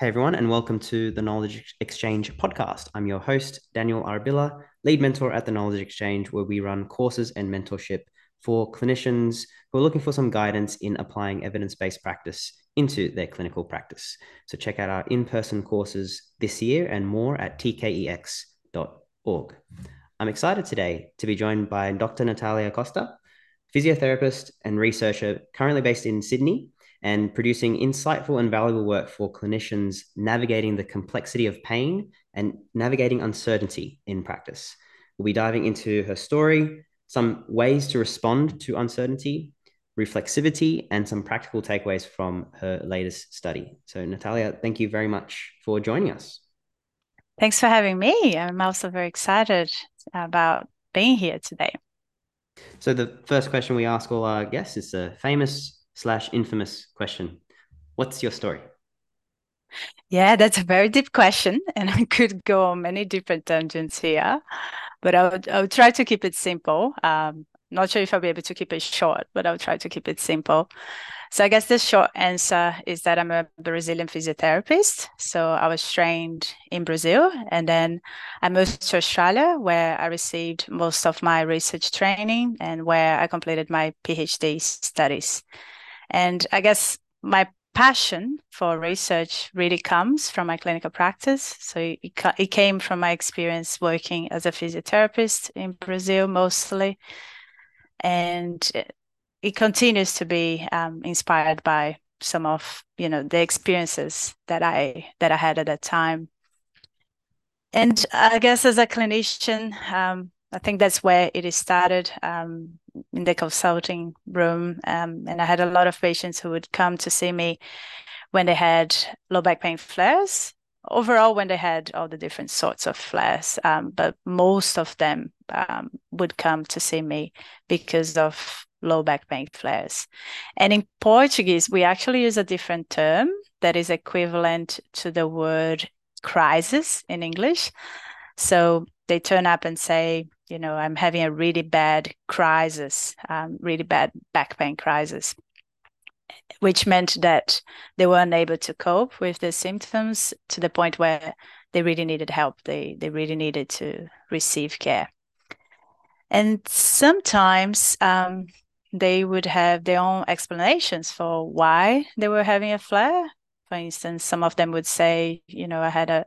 Hey everyone, and welcome to the Knowledge Exchange podcast. I'm your host, Daniel Arabilla, lead mentor at the Knowledge Exchange, where we run courses and mentorship for clinicians who are looking for some guidance in applying evidence based practice into their clinical practice. So check out our in person courses this year and more at tkex.org. I'm excited today to be joined by Dr. Nathalia Costa, physiotherapist and researcher currently based in Sydney and producing insightful and valuable work for clinicians navigating the complexity of pain and navigating uncertainty in practice. We'll be diving into her story, some ways to respond to uncertainty, reflexivity, and some practical takeaways from her latest study. So, Nathalia, thank you very much for joining us. Thanks for having me. I'm also very excited about being here today. So, the first question we ask all our guests is a famous slash infamous question. What's your story? Yeah, that's a very deep question, and I could go on many different tangents here, but I would, I would try to keep it simple. Um, not sure if I'll be able to keep it short, but I'll try to keep it simple. So I guess the short answer is that I'm a Brazilian physiotherapist. So I was trained in Brazil and then I moved to Australia where I received most of my research training and where I completed my PhD studies. And I guess my passion for research really comes from my clinical practice. So it, it came from my experience working as a physiotherapist in Brazil mostly. And it continues to be um, inspired by some of you know the experiences that I that I had at that time. And I guess as a clinician, um, I think that's where it started um, in the consulting room. Um, and I had a lot of patients who would come to see me when they had low back pain flares. Overall, when they had all the different sorts of flares, um, but most of them um, would come to see me because of low back pain flares. And in Portuguese, we actually use a different term that is equivalent to the word crisis in English. So they turn up and say, you know, I'm having a really bad crisis, um, really bad back pain crisis, which meant that they were unable to cope with the symptoms to the point where they really needed help. They they really needed to receive care. And sometimes um, they would have their own explanations for why they were having a flare. For instance, some of them would say, you know, I had a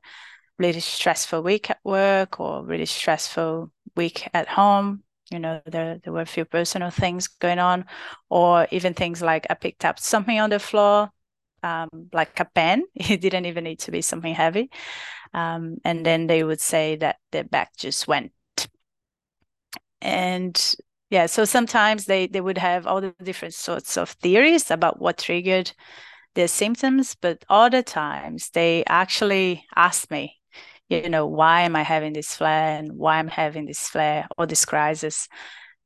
really stressful week at work or really stressful week at home. You know there, there were a few personal things going on or even things like i picked up something on the floor um, like a pen. It didn't even need to be something heavy. Um, and then they would say that their back just went. And yeah so sometimes they they would have all the different sorts of theories about what triggered their symptoms but other times they actually asked me you know, why am I having this flare and why I'm having this flare or this crisis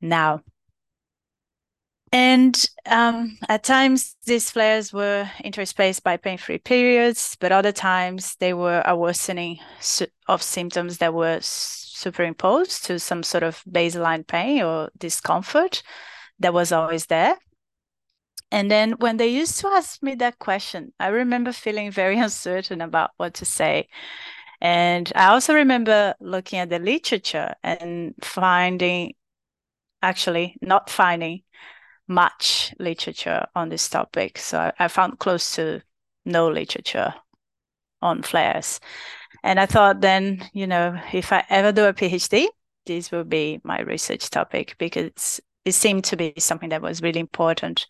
now? And um, at times, these flares were interspaced by pain free periods, but other times they were a worsening of symptoms that were superimposed to some sort of baseline pain or discomfort that was always there. And then when they used to ask me that question, I remember feeling very uncertain about what to say. And I also remember looking at the literature and finding, actually, not finding much literature on this topic. So I found close to no literature on flares. And I thought then, you know, if I ever do a PhD, this will be my research topic because it seemed to be something that was really important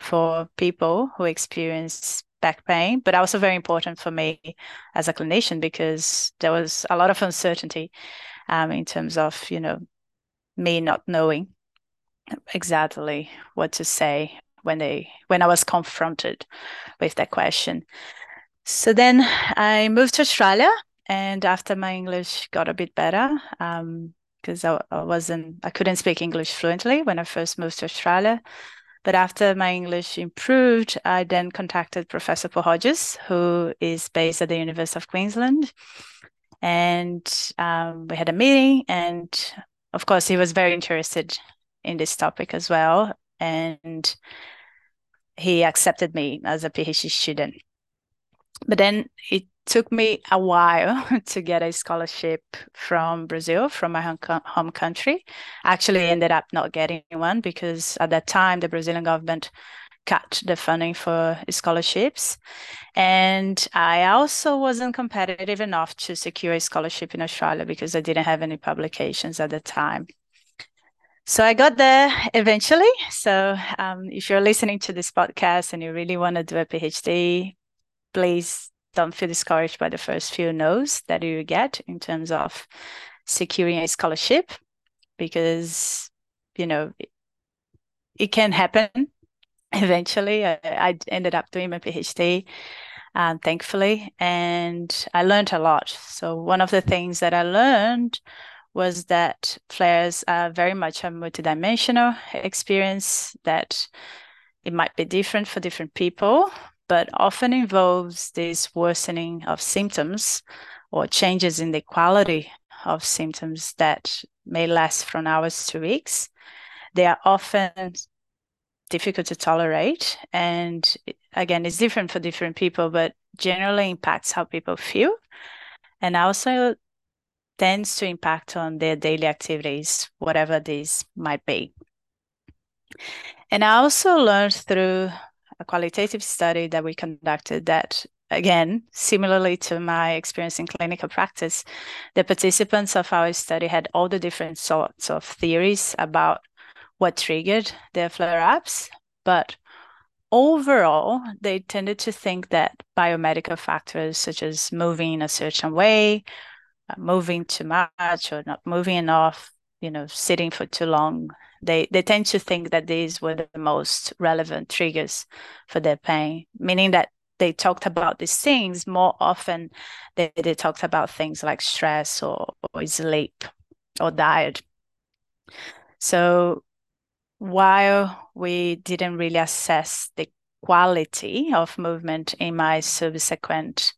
for people who experience back pain, but also very important for me as a clinician because there was a lot of uncertainty um, in terms of, you know, me not knowing exactly what to say when they when I was confronted with that question. So then I moved to Australia, and after my English got a bit better, because um, I, I wasn't I couldn't speak English fluently when I first moved to Australia. But after my English improved, I then contacted Professor Paul Hodges, who is based at the University of Queensland. And um, we had a meeting, and of course, he was very interested in this topic as well. And he accepted me as a PhD student. but then it took me a while to get a scholarship from Brazil, from my home country. Actually, ended up not getting one because at that time the Brazilian government cut the funding for scholarships. And I also wasn't competitive enough to secure a scholarship in Australia because I didn't have any publications at the time. So I got there eventually. So um, if you're listening to this podcast and you really want to do a PhD, please don't feel discouraged by the first few no's that you get in terms of securing a scholarship because you know it, it can happen eventually. I, I, ended up doing my phd um, thankfully and i learned a lot. So one of the things that i learned was that flares are very much a multidimensional experience that it might be different for different people but often involves this worsening of symptoms or changes in the quality of symptoms that may last from hours to weeks. They are often difficult to tolerate. And again, it's different for different people, but generally impacts how people feel. And also tends to impact on their daily activities, whatever these might be. And I also learned through a qualitative study that we conducted that again, similarly to my experience in clinical practice, the participants of our study had all the different sorts of theories about what triggered their flare ups. But overall, they tended to think that biomedical factors such as moving in a certain way, uh, moving too much, or not moving enough, you know, sitting for too long, they they tend to think that these were the most relevant triggers for their pain, meaning that they talked about these things more often than they talked about things like stress or, or sleep or diet. So while we didn't really assess the quality of movement in my subsequent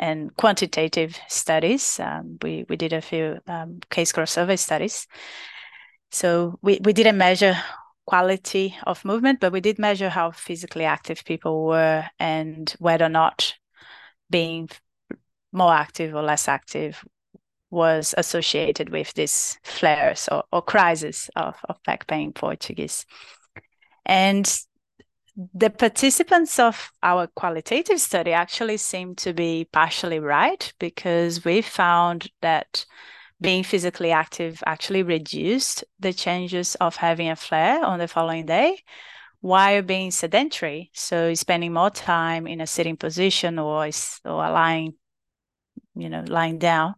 and quantitative studies, um, we, we did a few um, case crossover studies. So we, we didn't measure quality of movement, but we did measure how physically active people were and whether or not being more active or less active was associated with these flares or, or crises of, of back pain in Portuguese. And the participants of our qualitative study actually seem to be partially right because we found that being physically active actually reduced the changes of having a flare on the following day while being sedentary. So spending more time in a sitting position or or lying you know lying down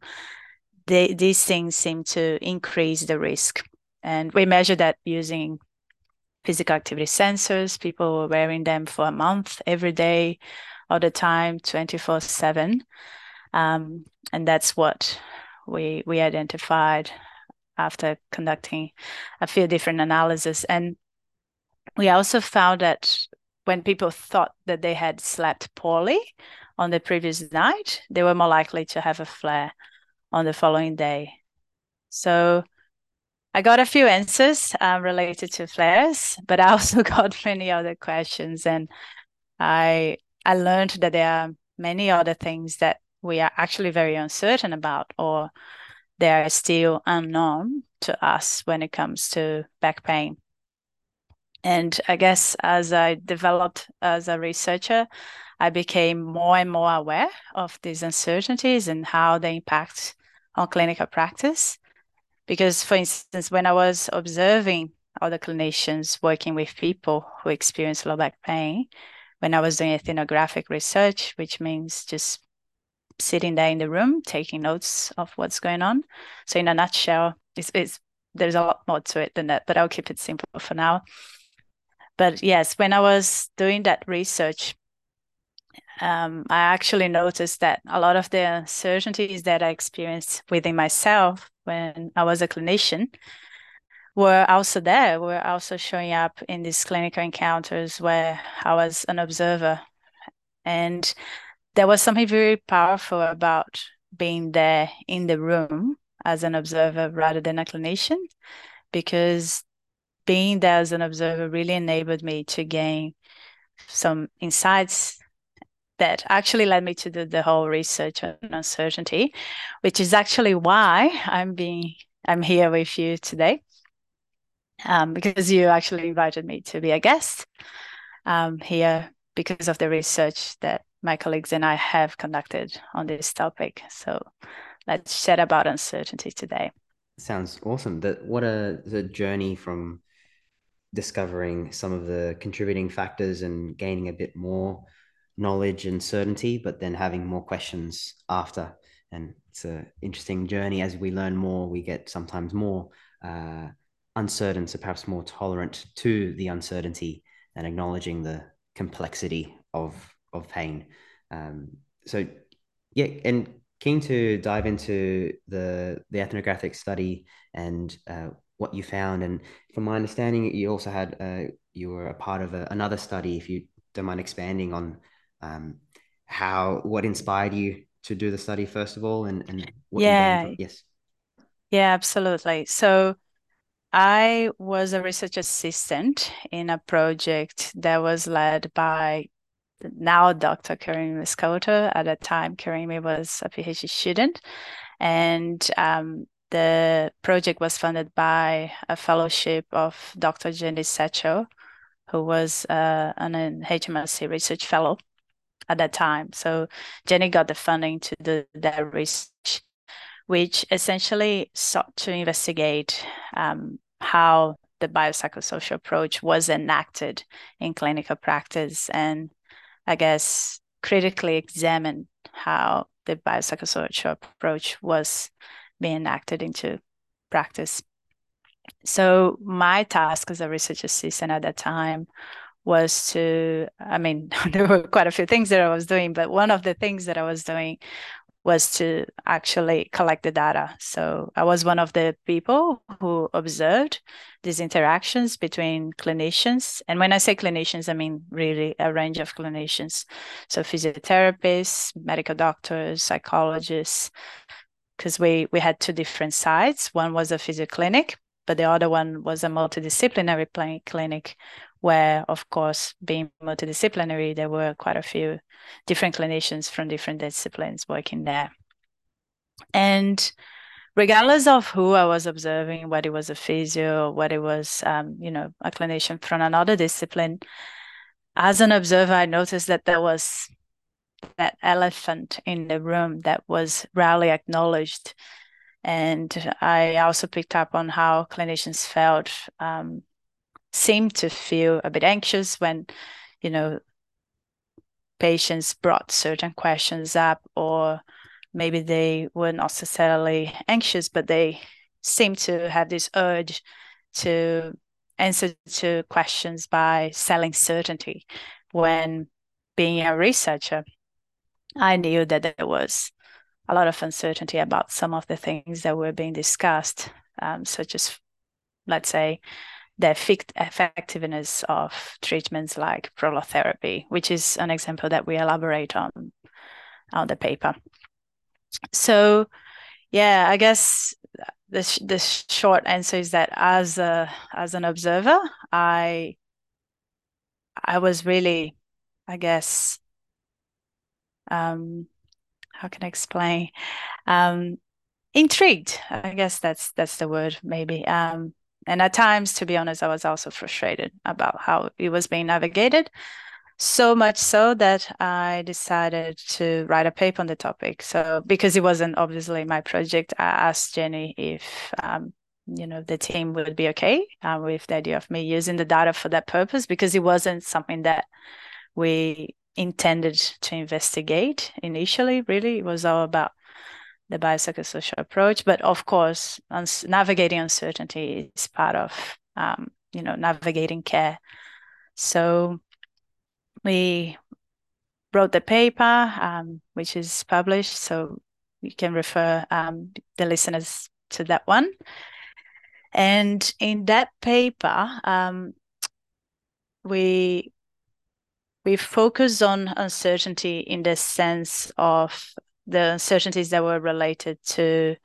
they, these things seem to increase the risk. And we measure that using physical activity sensors people were wearing them for a month every day all the time 24 7 um, and that's what we we identified after conducting a few different analyses and we also found that when people thought that they had slept poorly on the previous night they were more likely to have a flare on the following day. So i got a few answers um, related to flares but i also got many other questions and i i learned that there are many other things that we are actually very uncertain about or they are still unknown to us when it comes to back pain. And I guess as I developed as a researcher, I became more and more aware of these uncertainties and how they impact on clinical practice. Because, for instance, when I was observing other clinicians working with people who experience low back pain, when I was doing ethnographic research, which means just sitting there in the room taking notes of what's going on. So in a nutshell, it's, it's there's a lot more to it than that, but I'll keep it simple for now. But yes, when I was doing that research, um, I actually noticed that a lot of the uncertainties that I experienced within myself when I was a clinician were also there, were also showing up in these clinical encounters where I was an observer. And there was something very powerful about being there in the room as an observer rather than a clinician because being there as an observer really enabled me to gain some insights that actually led me to do the whole research on uncertainty, which is actually why I'm being I'm here with you today. Um, because you actually invited me to be a guest um, here because of the research that my colleagues and I have conducted on this topic. So let's chat about uncertainty today. Sounds awesome. That what a the journey from discovering some of the contributing factors and gaining a bit more knowledge and certainty, but then having more questions after. And it's an interesting journey. As we learn more, we get sometimes more uh, uncertain, so perhaps more tolerant to the uncertainty and acknowledging the complexity of of pain. Um, so, yeah, and keen to dive into the the ethnographic study and uh, what you found. And from my understanding, you also had uh, you were a part of a, another study. If you don't mind expanding on um, how what inspired you to do the study first of all, and and yeah, yes, yeah, absolutely. So. I was a research assistant in a project that was led by now Dr. Karime Mescouto. At that time, Karime was a PhD student. And um, the project was funded by a fellowship of Dr. Jenny Setchell, who was uh, an NHMRC research fellow at that time. So Jenny got the funding to do that research, which essentially sought to investigate um, how the biopsychosocial approach was enacted in clinical practice and I guess critically examine how the biopsychosocial approach was being enacted into practice. So my task as a research assistant at that time was to i mean there were quite a few things that i was doing but one of the things that i was doing was to actually collect the data. So i was one of the people who observed these interactions between clinicians. And when i say clinicians i mean really a range of clinicians. So physiotherapists medical doctors psychologists because we we had two different sites. One was a physio clinic, but the other one was a multidisciplinary clinic, where of course being multidisciplinary, there were quite a few different clinicians from different disciplines working there. And regardless of who I was observing, whether it was a physio, or whether it was um, you know a clinician from another discipline, as an observer, I noticed that there was that elephant in the room that was rarely acknowledged. And I also picked up on how clinicians felt, um, seemed to feel a bit anxious when, you know, patients brought certain questions up, or maybe they were not necessarily anxious, but they seemed to have this urge to answer to questions by selling certainty. When being a researcher I knew that there was a lot of uncertainty about some of the things that were being discussed, um, such as, let's say, the effectiveness of treatments like prolotherapy, which is an example that we elaborate on on the paper. So, yeah, I guess the the short answer is that as a as an observer, I I was really, I guess, um, how can I explain? Um, intrigued. I guess that's that's the word, maybe. Um, and at times, to be honest, I was also frustrated about how it was being navigated. So much so that I decided to write a paper on the topic. So because it wasn't obviously my project, I asked Jenny if um, you know the team would be okay uh, with the idea of me using the data for that purpose because it wasn't something that we intended to investigate initially. Really, it was all about the biopsychosocial approach. But of course, uns- navigating uncertainty is part of um, you know navigating care. So we wrote the paper, um, which is published. So you can refer um, the listeners to that one. And in that paper, um, we we focus on uncertainty in the sense of the uncertainties that were related to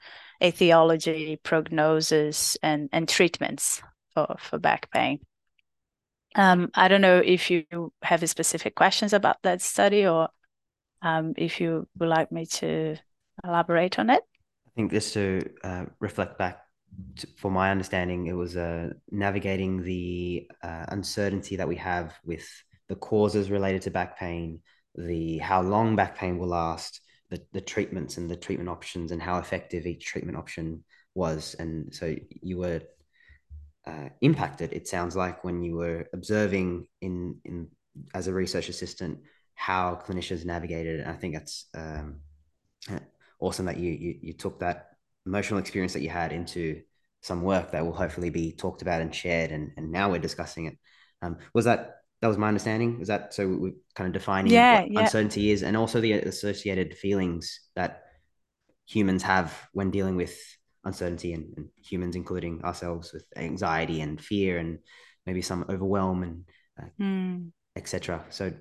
etiology, prognosis, and, and treatments for, for back pain. Um, I don't know if you have specific questions about that study or. Um, if you would like me to elaborate on it. I think just to uh, reflect back, to, for my understanding, it was uh, navigating the uh, uncertainty that we have with the causes related to back pain, the how long back pain will last, the, the treatments and the treatment options, and how effective each treatment option was. And so you were uh, impacted. It sounds like when you were observing in in as a research assistant how clinicians navigated. And I think that's um, awesome that you, you you took that emotional experience that you had into some work that will hopefully be talked about and shared. And and now we're discussing it. Um, was that that was my understanding? Is that so? We're kind of defining yeah, what yeah. uncertainty is, and also the associated feelings that humans have when dealing with uncertainty and, and, humans including ourselves with anxiety and fear and maybe some overwhelm and uh, mm. etc so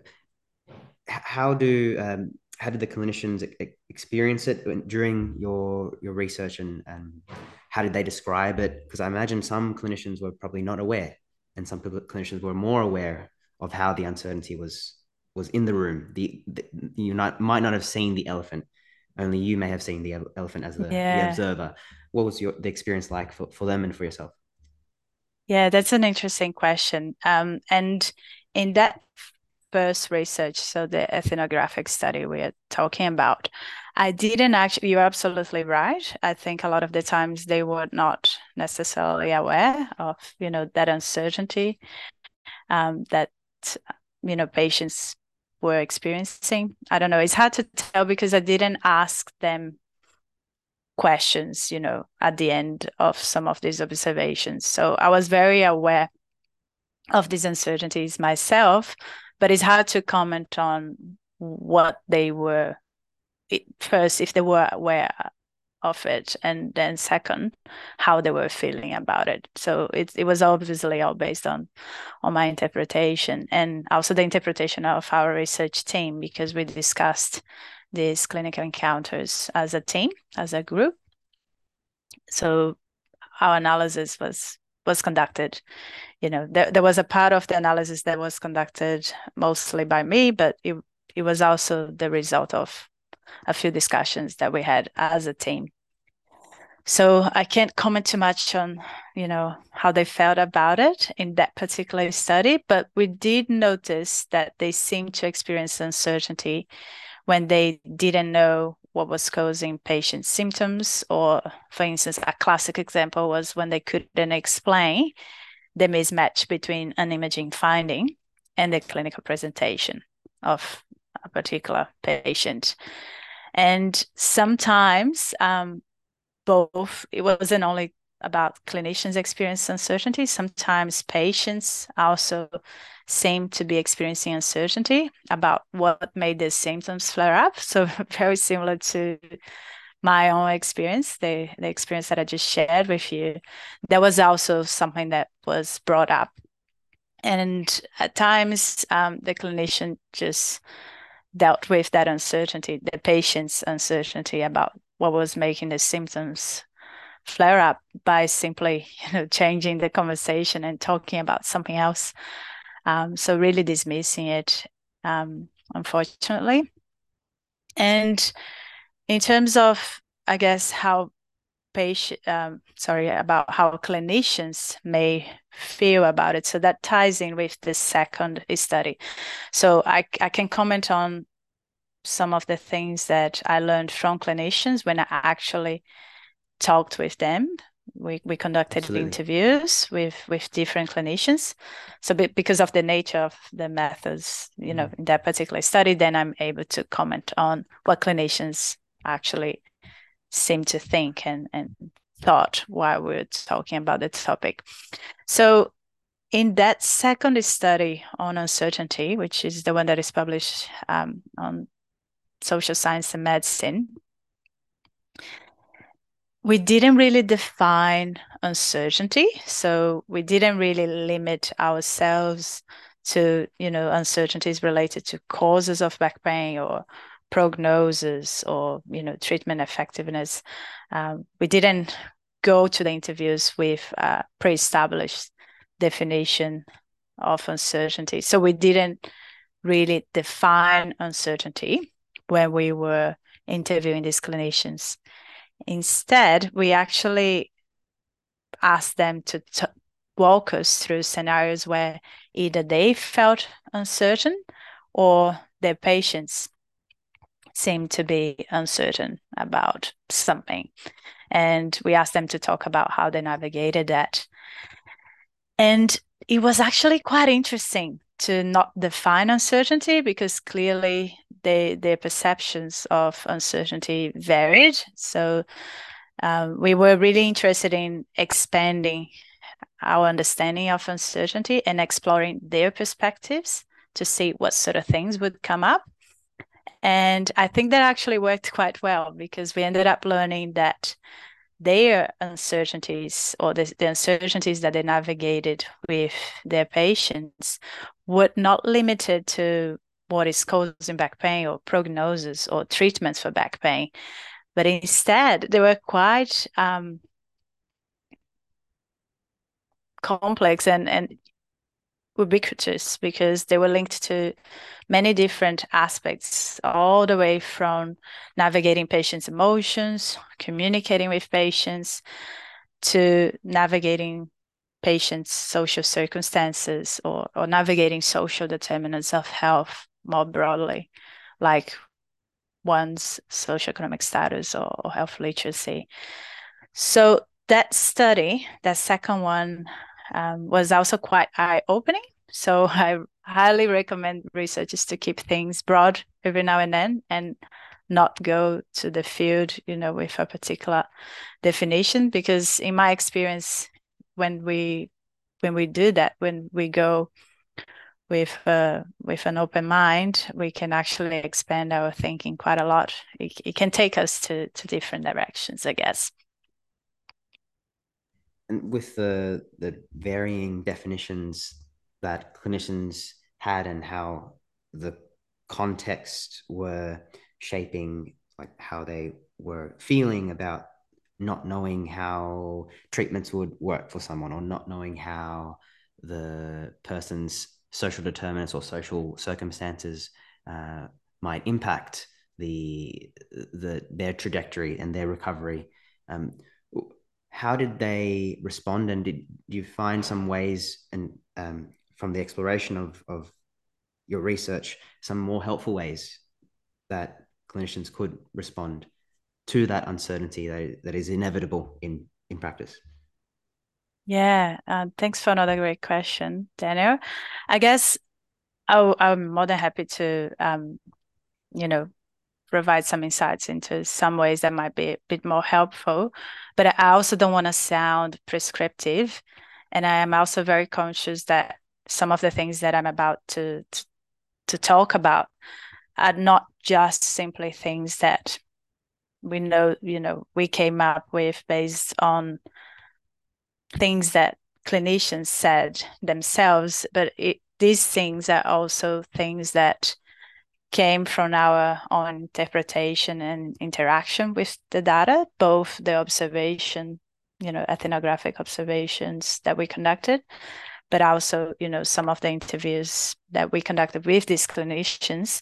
how do um, how did the clinicians experience it during your your research and and how did they describe it because i imagine some clinicians were probably not aware and some clinicians were more aware of how the uncertainty was was in the room. The, the you not might not have seen the elephant only you may have seen the elephant as the, yeah. the observer. What was your the experience like for, for them and for yourself? Yeah that's an interesting question. Um, and in that first research so the ethnographic study we're talking about i didn't actually you're absolutely right. I think a lot of the times they were not necessarily aware of you know that uncertainty um, that you know patients were experiencing i don't know it's hard to tell because i didn't ask them questions, you know, at the end of some of these observations. So I was very aware of these uncertainties myself, but it's hard to comment on what they were first, if they were aware of it, and then second, how they were feeling about it. So it it was obviously all based on on my interpretation and also the interpretation of our research team because we discussed these clinical encounters as a team, as a group. So our analysis was was conducted. You know, there, there was a part of the analysis that was conducted mostly by me, but it it was also the result of a few discussions that we had as a team. So I can't comment too much on, you know, how they felt about it in that particular study, but we did notice that they seemed to experience uncertainty when they didn't know what was causing patient symptoms, or for instance, a classic example was when they couldn't explain the mismatch between an imaging finding and the clinical presentation of a particular patient. And sometimes um, both, it wasn't only about clinicians' experience uncertainty, sometimes patients also seem to be experiencing uncertainty about what made the symptoms flare up. So very similar to my own experience, the, the experience that I just shared with you. That was also something that was brought up. And at times, um, the clinician just dealt with that uncertainty, the patient's uncertainty about what was making the symptoms flare up by simply you know changing the conversation and talking about something else um, so really dismissing it, um, unfortunately. And in terms of, I guess, how patient, um, sorry, about how clinicians may feel about it. So that ties in with the second study. So I, I can comment on some of the things that I learned from clinicians when I actually talked with them we, we conducted Absolutely. interviews with with different clinicians so because of the nature of the methods you know mm. in that particular study then i'm able to comment on what clinicians actually seem to think and and thought while we we're talking about the topic. So in that second study on uncertainty which is the one that is published um, on social science and medicine we didn't really define uncertainty. So we didn't really limit ourselves to you know uncertainties related to causes of back pain or prognosis or you know treatment effectiveness um, we didn't go to the interviews with a pre-established definition of uncertainty so we didn't really define uncertainty when we were interviewing these clinicians. Instead, we actually asked them to t- walk us through scenarios where either they felt uncertain or their patients seemed to be uncertain about something. And we asked them to talk about how they navigated that. And it was actually quite interesting to not define uncertainty because clearly they, their perceptions of uncertainty varied. So um, we were really interested in expanding our understanding of uncertainty and exploring their perspectives to see what sort of things would come up. And I think that actually worked quite well because we ended up learning that their uncertainties or the, the uncertainties that they navigated with their patients were not limited to what is causing back pain or prognosis or treatments for back pain, but instead they were quite um, complex and and ubiquitous because they were linked to many different aspects, all the way from navigating patients' emotions, communicating with patients, to navigating patients' social circumstances or, or navigating social determinants of health more broadly, like one's socioeconomic status or, or health literacy. So that study, that second one, um, was also quite eye opening. So I highly recommend researchers to keep things broad every now and then and not go to the field, you know, with a particular definition. Because in my experience, when we when we do that, when we go with uh, with an open mind, we can actually expand our thinking quite a lot. It, it can take us to to different directions, I guess and with the the varying definitions that clinicians had and how the context were shaping like how they were feeling about not knowing how treatments would work for someone or not knowing how the person's social determinants or social circumstances uh, might impact the the their trajectory and their recovery. Um, how did they respond? And did you find some ways and um, from the exploration of, of your research some more helpful ways that clinicians could respond to that uncertainty that, that is inevitable in in practice? Yeah uh, thanks for another great question daniel. I guess I, i'm more than happy to um, you know provide some insights into some ways that might be a bit more helpful. But I also don't want to sound prescriptive. And I am also very conscious that some of the things that I'm about to, to, to talk about are not just simply things that we know, you know, we came up with based on things that clinicians said themselves, but it, these things are also things that came from our own interpretation and interaction with the data, both the observation, you know, ethnographic observations that we conducted, but also, you know, some of the interviews that we conducted with these clinicians,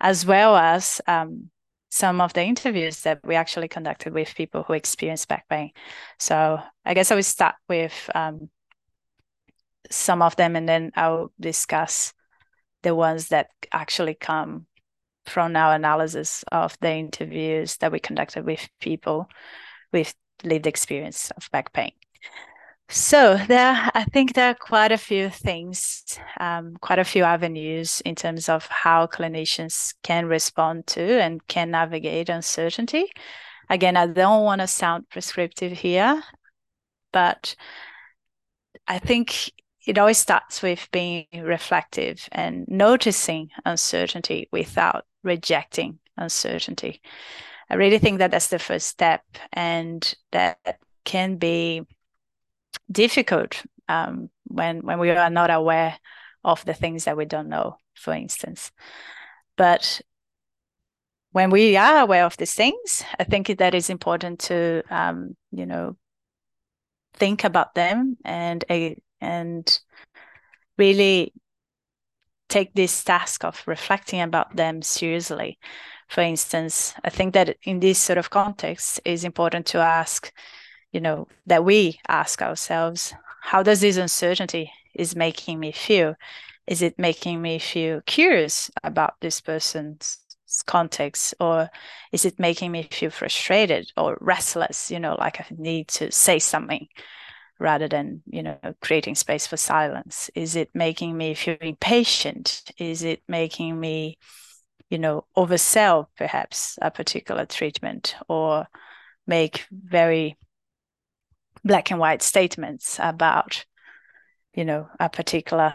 as well as um, some of the interviews that we actually conducted with people who experience back pain. So I guess I will start with um, some of them and then I'll discuss the ones that actually come from our analysis of the interviews that we conducted with people with lived experience of back pain. So there, I think there are quite a few things, um, quite a few avenues in terms of how clinicians can respond to and can navigate uncertainty. Again, I don't want to sound prescriptive here, but I think it always starts with being reflective and noticing uncertainty without rejecting uncertainty. I really think that that's the first step, and that can be difficult um, when when we are not aware of the things that we don't know, for instance. But when we are aware of these things, I think that is important to um, you know think about them and and really take this task of reflecting about them seriously. for instance, I think that in this sort of context, it's important to ask, you know, that we ask ourselves, how does this uncertainty is making me feel? Is it making me feel curious about this person's context, or is it making me feel frustrated or restless? You know, like I need to say something rather than you know creating space for silence is it making me feel impatient is it making me you know, oversell perhaps a particular treatment or make very black and white statements about, you know, a particular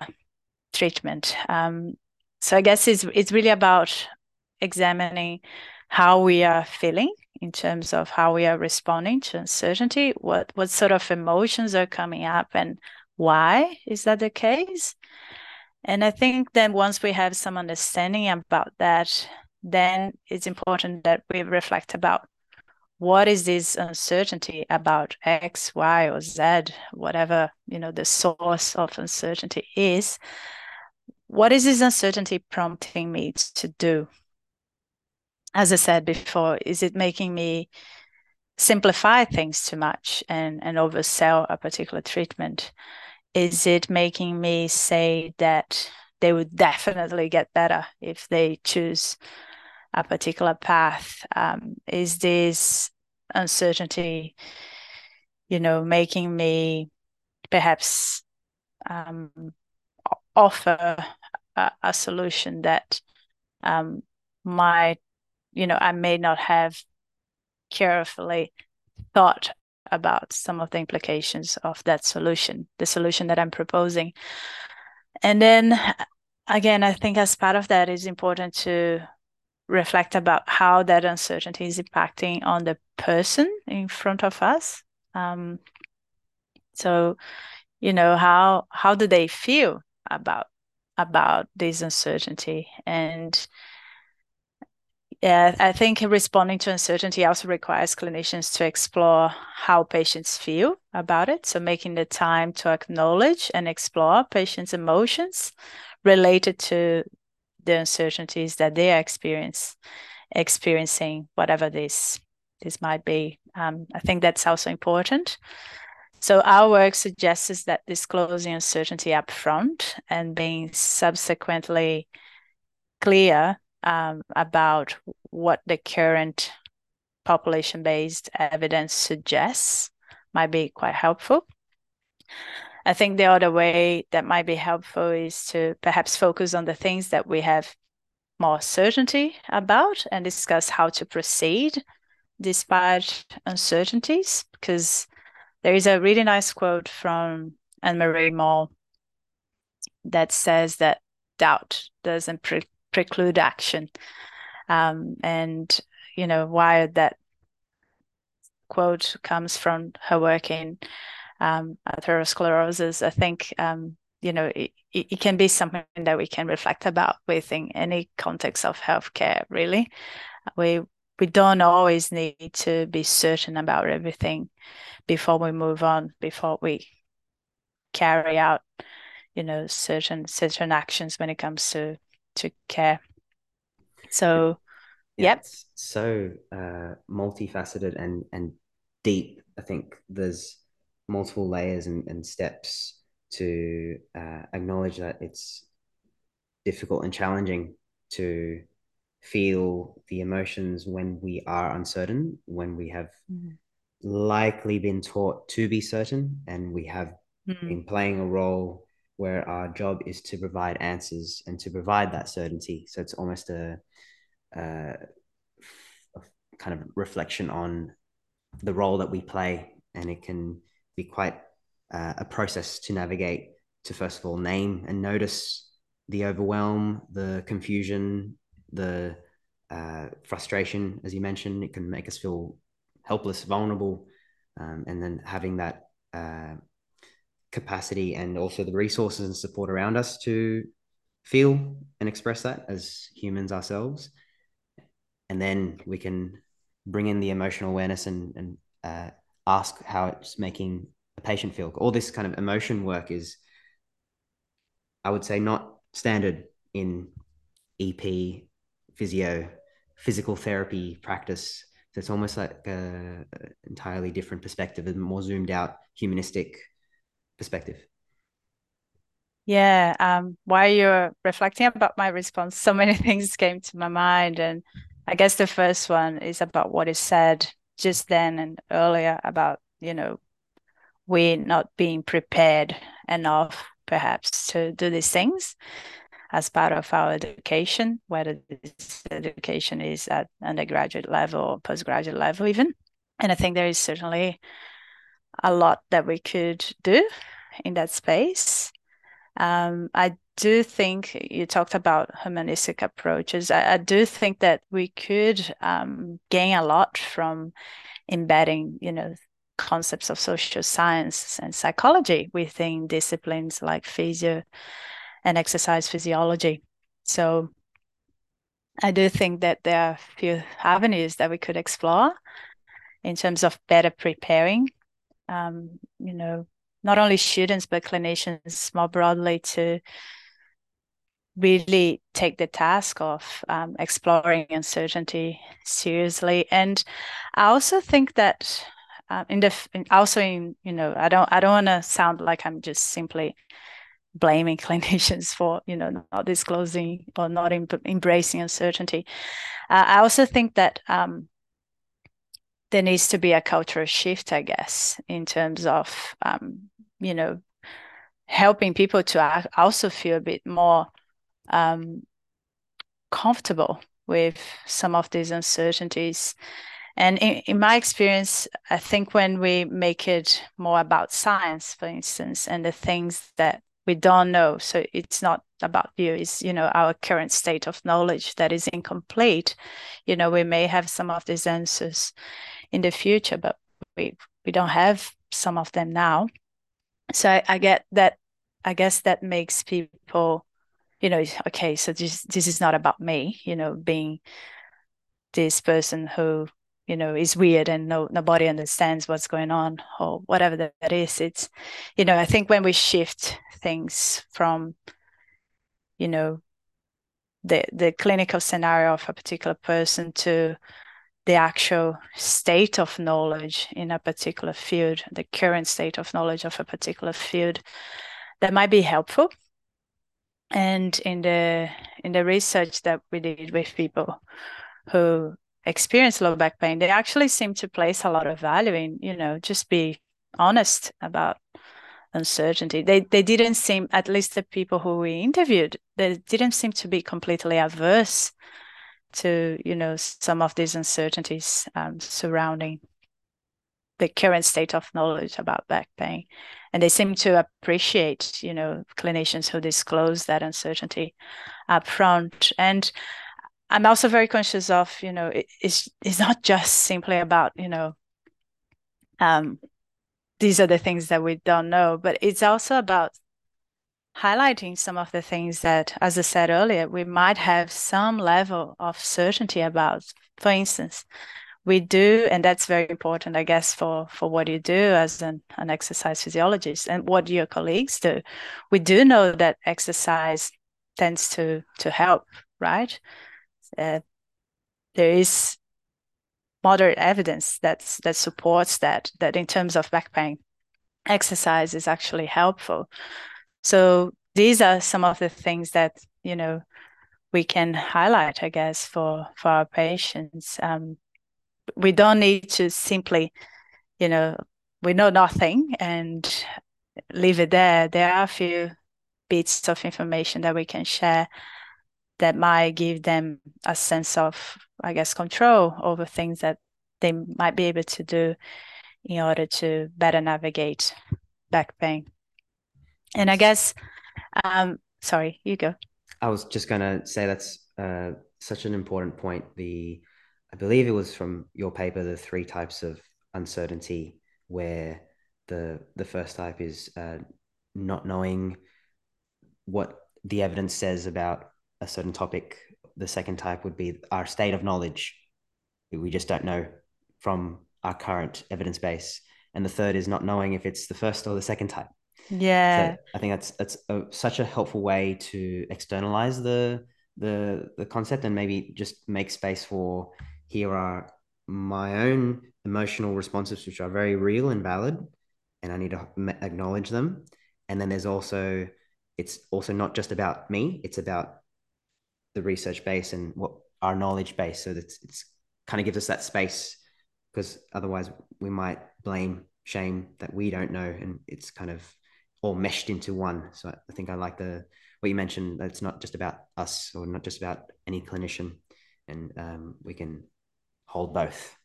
treatment. Um, so I guess it's it's really about examining how we are feeling in terms of how we are responding to uncertainty, what what sort of emotions are coming up and why is that the case? And I think then once we have some understanding about that, then it's important that we reflect about what is this uncertainty about X, Y, or Z, whatever you know the source of uncertainty is. What is this uncertainty prompting me to do? As I said before, is it making me simplify things too much and, and oversell a particular treatment? is it making me say that they would definitely get better if they choose a particular path? Um, is this uncertainty, you know, making me perhaps um, offer a, a, solution that um, might, you know, I may not have carefully thought about some of the implications of that solution, the solution that I'm proposing. And then again, I think as part of that, it's important to reflect about how that uncertainty is impacting on the person in front of us. Um, so, you know, how how do they feel about about this uncertainty and yeah, I think responding to uncertainty also requires clinicians to explore how patients feel about it. So, making the time to acknowledge and explore patients' emotions related to the uncertainties that they are experience, experiencing, whatever this this might be. Um, I think that's also important. So, our work suggests that disclosing uncertainty upfront and being subsequently clear um, about what the current population based evidence suggests might be quite helpful. I think the other way that might be helpful is to perhaps focus on the things that we have more certainty about and discuss how to proceed despite uncertainties. Because there is a really nice quote from Annemarie Mol that says that doubt doesn't pre- preclude action. Um, and, you know, why that quote comes from her work in um, atherosclerosis, I think, um, you know, it, it can be something that we can reflect about within any context of healthcare, really. We we don't always need to be certain about everything before we move on, before we carry out, you know, certain certain actions when it comes to to care. So, yeah, yep. so uh, multifaceted and and deep. I think there's multiple layers and, and steps to uh, acknowledge that it's difficult and challenging to feel the emotions when we are uncertain, when we have mm-hmm. likely been taught to be certain, and we have mm-hmm. been playing a role where our job is to provide answers and to provide that certainty. So it's almost a, a, a kind of reflection on the role that we play, and it can be quite uh, a process to navigate. To first of all name and notice the overwhelm, the confusion, the uh, frustration, as you mentioned, it can make us feel helpless, vulnerable, um, and then having that uh, capacity and also the resources and support around us to feel and express that as humans ourselves. And then we can bring in the emotional awareness and, and uh, ask how it's making a patient feel. All this kind of emotion work is, I would say, not standard in EP, physio, physical therapy practice. So it's almost like an entirely different perspective, a more zoomed out, humanistic perspective. Yeah, um, while you're reflecting about my response, so many things came to my mind. And I guess the first one is about what is said just then and earlier about, you know, we not being prepared enough perhaps to do these things as part of our education, whether this education is at undergraduate level or postgraduate level, even. And I think there is certainly a lot that we could do in that space. Um, I do think you talked about humanistic approaches. I, I do think that we could um, gain a lot from embedding, you know, concepts of social science and psychology within disciplines like physio and exercise physiology. So I do think that there are a few avenues that we could explore in terms of better preparing, um, you know, not only students but clinicians more broadly to really take the task of um, exploring uncertainty seriously. And I also think that uh, in the also in you know I don't I don't want to sound like I'm just simply blaming clinicians for you know not disclosing or not em- embracing uncertainty. Uh, I also think that um, there needs to be a cultural shift, I guess, in terms of um, you know helping people to also feel a bit more um, comfortable with some of these uncertainties and in, in my experience, I think when we make it more about science, for instance, and the things that we don't know, so it's not about you, it's, you know, our current state of knowledge that is incomplete. You know, we may have some of these answers in the future, but we, we don't have some of them now. So I, I get that, I guess that makes people, you know, okay, so this, this is not about me, you know, being this person who you know is weird and no nobody understands what's going on or whatever that is it's you know i think when we shift things from you know the the clinical scenario of a particular person to the actual state of knowledge in a particular field the current state of knowledge of a particular field that might be helpful and in the in the research that we did with people who experience low back pain, they actually seem to place a lot of value in, you know, just be honest about uncertainty. They they didn't seem, at least the people who we interviewed, they didn't seem to be completely averse to, you know, some of these uncertainties um, surrounding the current state of knowledge about back pain. And they seem to appreciate, you know, clinicians who disclose that uncertainty up front. And I'm also very conscious of, you know, it, it's it's not just simply about, you know, um, these are the things that we don't know, but it's also about highlighting some of the things that, as I said earlier, we might have some level of certainty about. For instance, we do, and that's very important, I guess, for for what you do as an, an exercise physiologist and what your colleagues do. We do know that exercise tends to to help, right? uh, there is moderate evidence that's that supports that that in terms of back pain exercise is actually helpful so these are some of the things that you know we can highlight i guess for for our patients um, we don't need to simply you know we know nothing and leave it there there are a few bits of information that we can share that might give them a sense of, I guess, control over things that they might be able to do in order to better navigate back pain. And I guess, um, sorry, you go. I was just going to say that's uh, such an important point. The, I believe it was from your paper, the three types of uncertainty, where the the first type is uh, not knowing what the evidence says about a certain topic. The second type would be our state of knowledge. We just don't know from our current evidence base. And the third is not knowing if it's the first or the second type. Yeah. So I think that's that's a, such a helpful way to externalize the the the concept and maybe just make space for here are my own emotional responses which are very real and valid and i need to acknowledge them and then there's also it's also not just about me it's about the research base and what our knowledge base so that it's, it's kind of gives us that space because otherwise we might blame shame that we don't know and it's kind of all meshed into one. So i think i like the what you mentioned that it's not just about us or not just about any clinician. And um, we can hold both.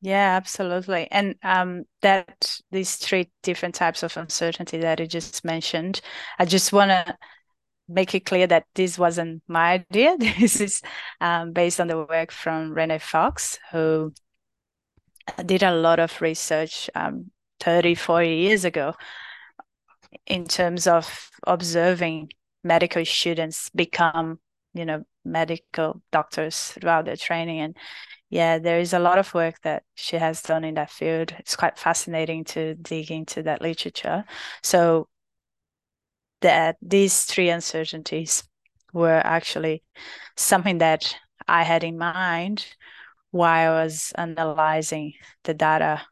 Yeah absolutely. And um, that these three different types of uncertainty that you just mentioned i just want to make it clear that this wasn't my idea. This is um, based on the work from renee fox who did a lot of research um, 30 40 years ago in terms of observing medical students become you know medical doctors throughout their training. And yeah there is a lot of work that she has done in that field. It's quite fascinating to dig into that literature. So that these three uncertainties were actually something that i had in mind while i was analyzing the data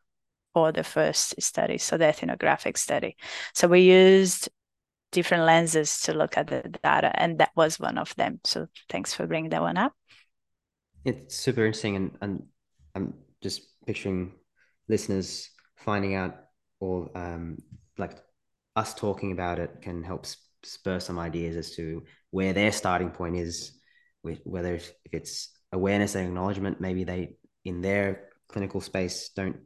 for the first study, so the ethnographic study. So we used different lenses to look at the data, and that was one of them. So thanks for bringing that one up. It's super interesting, and, and I'm just picturing listeners finding out, or um, like us talking about it can help spur some ideas as to where their starting point is, whether if it's awareness and acknowledgement, maybe they in their clinical space don't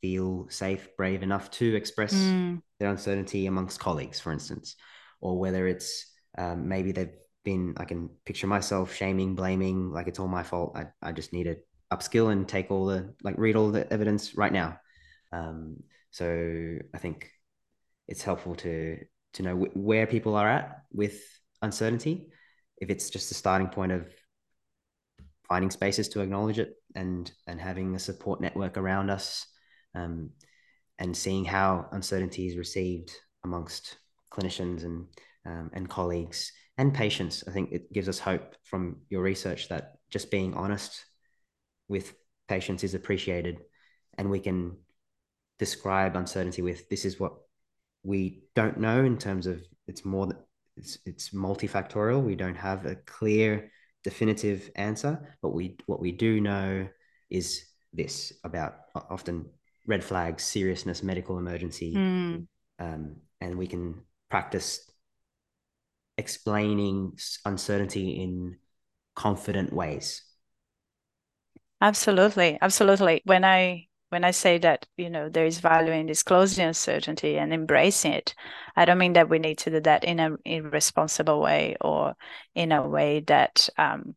feel safe, brave enough to express mm. their uncertainty amongst colleagues, for instance, or whether it's um, maybe they've been, I can picture myself shaming, blaming, like it's all my fault. I, I just need to upskill and take all the, like, read all the evidence right now. Um, so I think it's helpful to, to know w- where people are at with uncertainty. If it's just a starting point of finding spaces to acknowledge it and and having a support network around us um, and seeing how uncertainty is received amongst clinicians and um, and colleagues and patients. I think it gives us hope from your research that just being honest with patients is appreciated, and we can describe uncertainty with this is what we don't know in terms of it's more that it's it's multifactorial. We don't have a clear definitive answer, but we what we do know is this about often red flags, seriousness, medical emergency, mm. um, and we can practice explaining uncertainty in confident ways. Absolutely, absolutely. When I when I say that you know there is value in disclosing uncertainty and embracing it, I don't mean that we need to do that in a irresponsible way or in a way that um,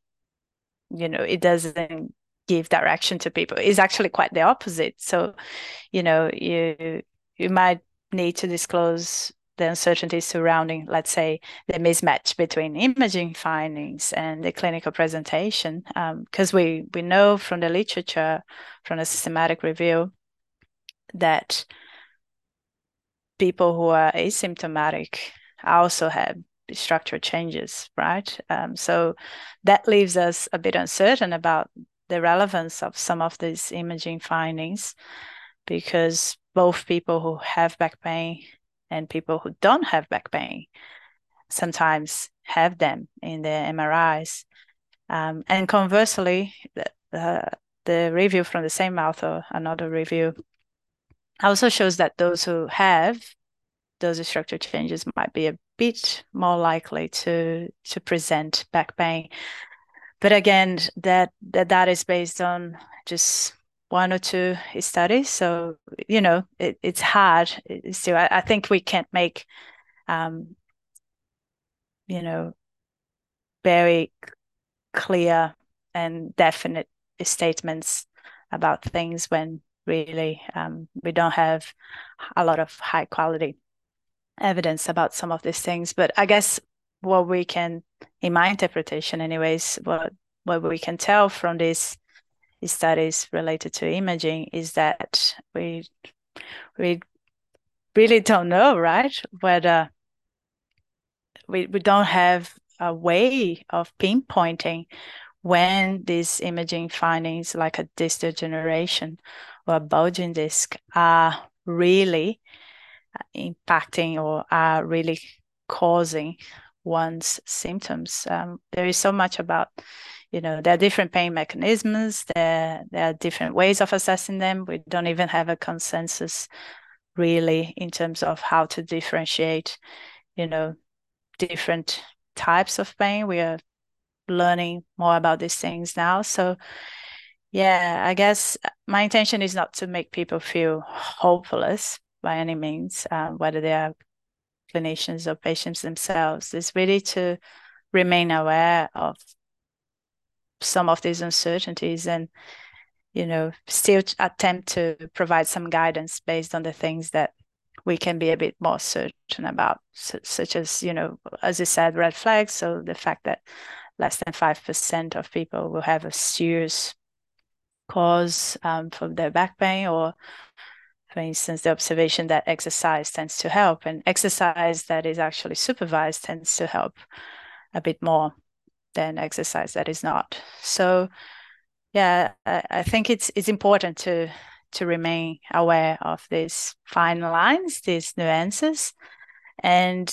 you know it doesn't give direction to people is actually quite the opposite. So you know you you might need to disclose the uncertainties surrounding let's say the mismatch between imaging findings and the clinical presentation because um, we we know from the literature from a systematic review that people who are asymptomatic also have structural changes right? Um, so that leaves us a bit uncertain about the relevance of some of these imaging findings because both people who have back pain and people who don't have back pain sometimes have them in their MRIs. Um, and conversely, the, uh, the review from the same author, another review, also shows that those who have those structure changes might be a bit more likely to to present back pain but again, that that that is based on just one or two studies. So you know, it, it's hard. still, I, I, think we can't make, um, you know, very clear and definite statements about things when really um, we don't have a lot of high quality evidence about some of these things. But I guess what we can, in my interpretation, anyways, what what we can tell from these studies related to imaging is that we we really don't know, right? Whether we we don't have a way of pinpointing when these imaging findings, like a disc degeneration or a bulging disc, are really uh, impacting or are really causing one's symptoms. Um, there is so much about, you know, there are different pain mechanisms. There there are different ways of assessing them. We don't even have a consensus really in terms of how to differentiate, you know, different types of pain. We are learning more about these things now. So yeah, I guess my intention is not to make people feel hopeless by any means, uh, whether they are clinicians or patients themselves. It's really to remain aware of some of these uncertainties and you know still attempt to provide some guidance based on the things that we can be a bit more certain about such as you know as you said red flags so the fact that less than 5% of people will have a serious cause um, for their back pain or for instance the observation that exercise tends to help and exercise that is actually supervised tends to help a bit more than exercise that is not. So yeah I, I think it's it's important to to remain aware of these fine lines these nuances. And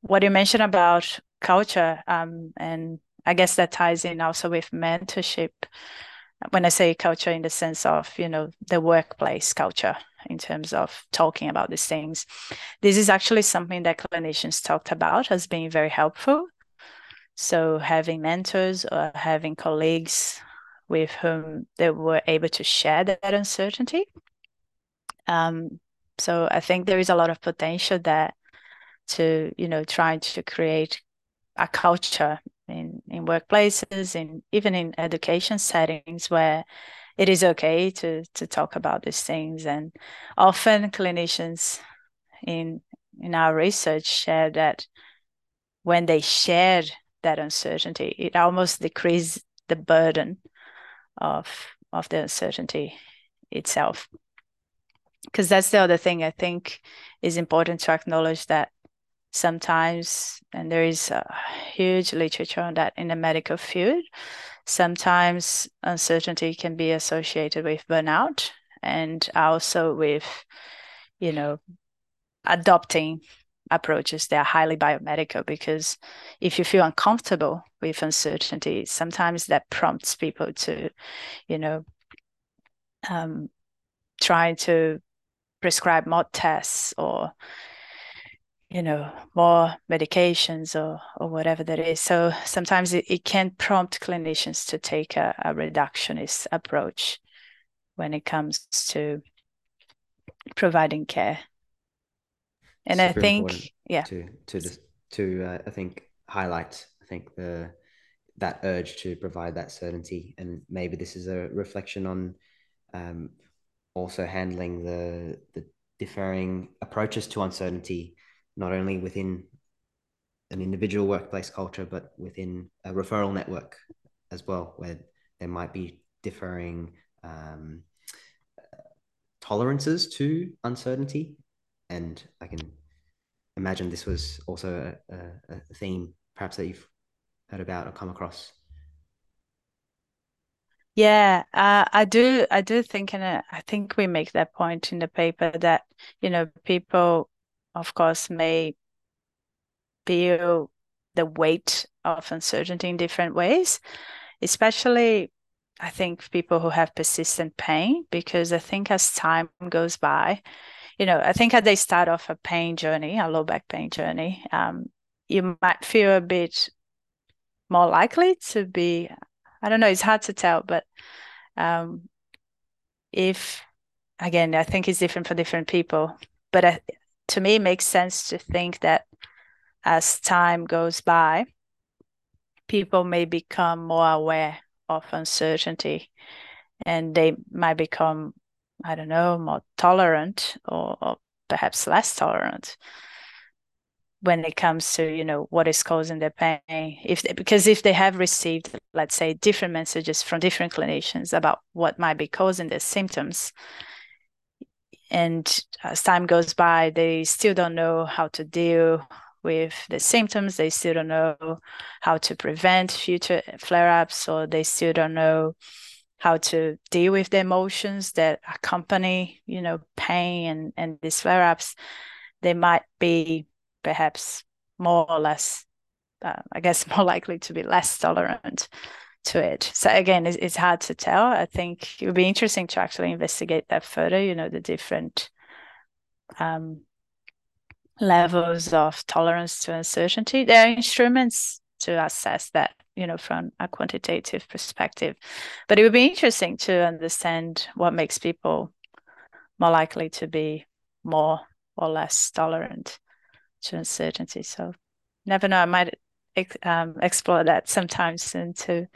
what you mentioned about culture um, and i guess that ties in also with mentorship. When i say culture in the sense of you know the workplace culture in terms of talking about these things. This is actually something that clinicians talked about as being very helpful. So having mentors or having colleagues with whom they were able to share that uncertainty. Um, so i think there is a lot of potential there to you know trying to create a culture in in workplaces in even in education settings where it is okay to to talk about these things. And often clinicians in in our research share that when they shared that uncertainty it almost decreased the burden of of the uncertainty itself. Because that's the other thing i think is important to acknowledge that sometimes, and there is a huge literature on that in the medical field, sometimes uncertainty can be associated with burnout and also with, you know, adopting approaches that are highly biomedical because if you feel uncomfortable with uncertainty, sometimes that prompts people to, you know, um, try to prescribe more tests or you know more medications or or whatever that is. So sometimes it, it can prompt clinicians to take a, a reductionist approach when it comes to providing care. And Super i think yeah. to to just to uh, i think highlight i think the that urge to provide that certainty. And maybe this is a reflection on um, also handling the the differing approaches to uncertainty not only within an individual workplace culture, but within a referral network as well, where there might be differing um, tolerances to uncertainty. And I can imagine this was also a, a, theme, perhaps that you've heard about or come across. Yeah, uh, I do. I do think, and I think we make that point in the paper that you know people of course, may feel the weight of uncertainty in different ways, especially I think people who have persistent pain, because I think as time goes by, you know, I think as they start off a pain journey, a low back pain journey, um, you might feel a bit more likely to be, I don't know, it's hard to tell, but um, if, again, I think it's different for different people, but I, to me, it makes sense to think that as time goes by, people may become more aware of uncertainty and they might become, I don't know, more tolerant or, or perhaps less tolerant when it comes to you know what is causing their pain. If they, because if they have received let's say different messages from different clinicians about what might be causing their symptoms and as time goes by they still don't know how to deal with the symptoms. They still don't know how to prevent future flare ups, or they still don't know how to deal with the emotions that accompany, you know, pain and, and these flare ups. They might be perhaps more or less, uh, I guess, more likely to be less tolerant to it. So again, it's, it's hard to tell. I think it would be interesting to actually investigate that further. You know, the different um, levels of tolerance to uncertainty. There are instruments to assess that, you know, from a quantitative perspective. But it would be interesting to understand what makes people more likely to be more or less tolerant to uncertainty. So never know. I might um, explore that sometime soon too.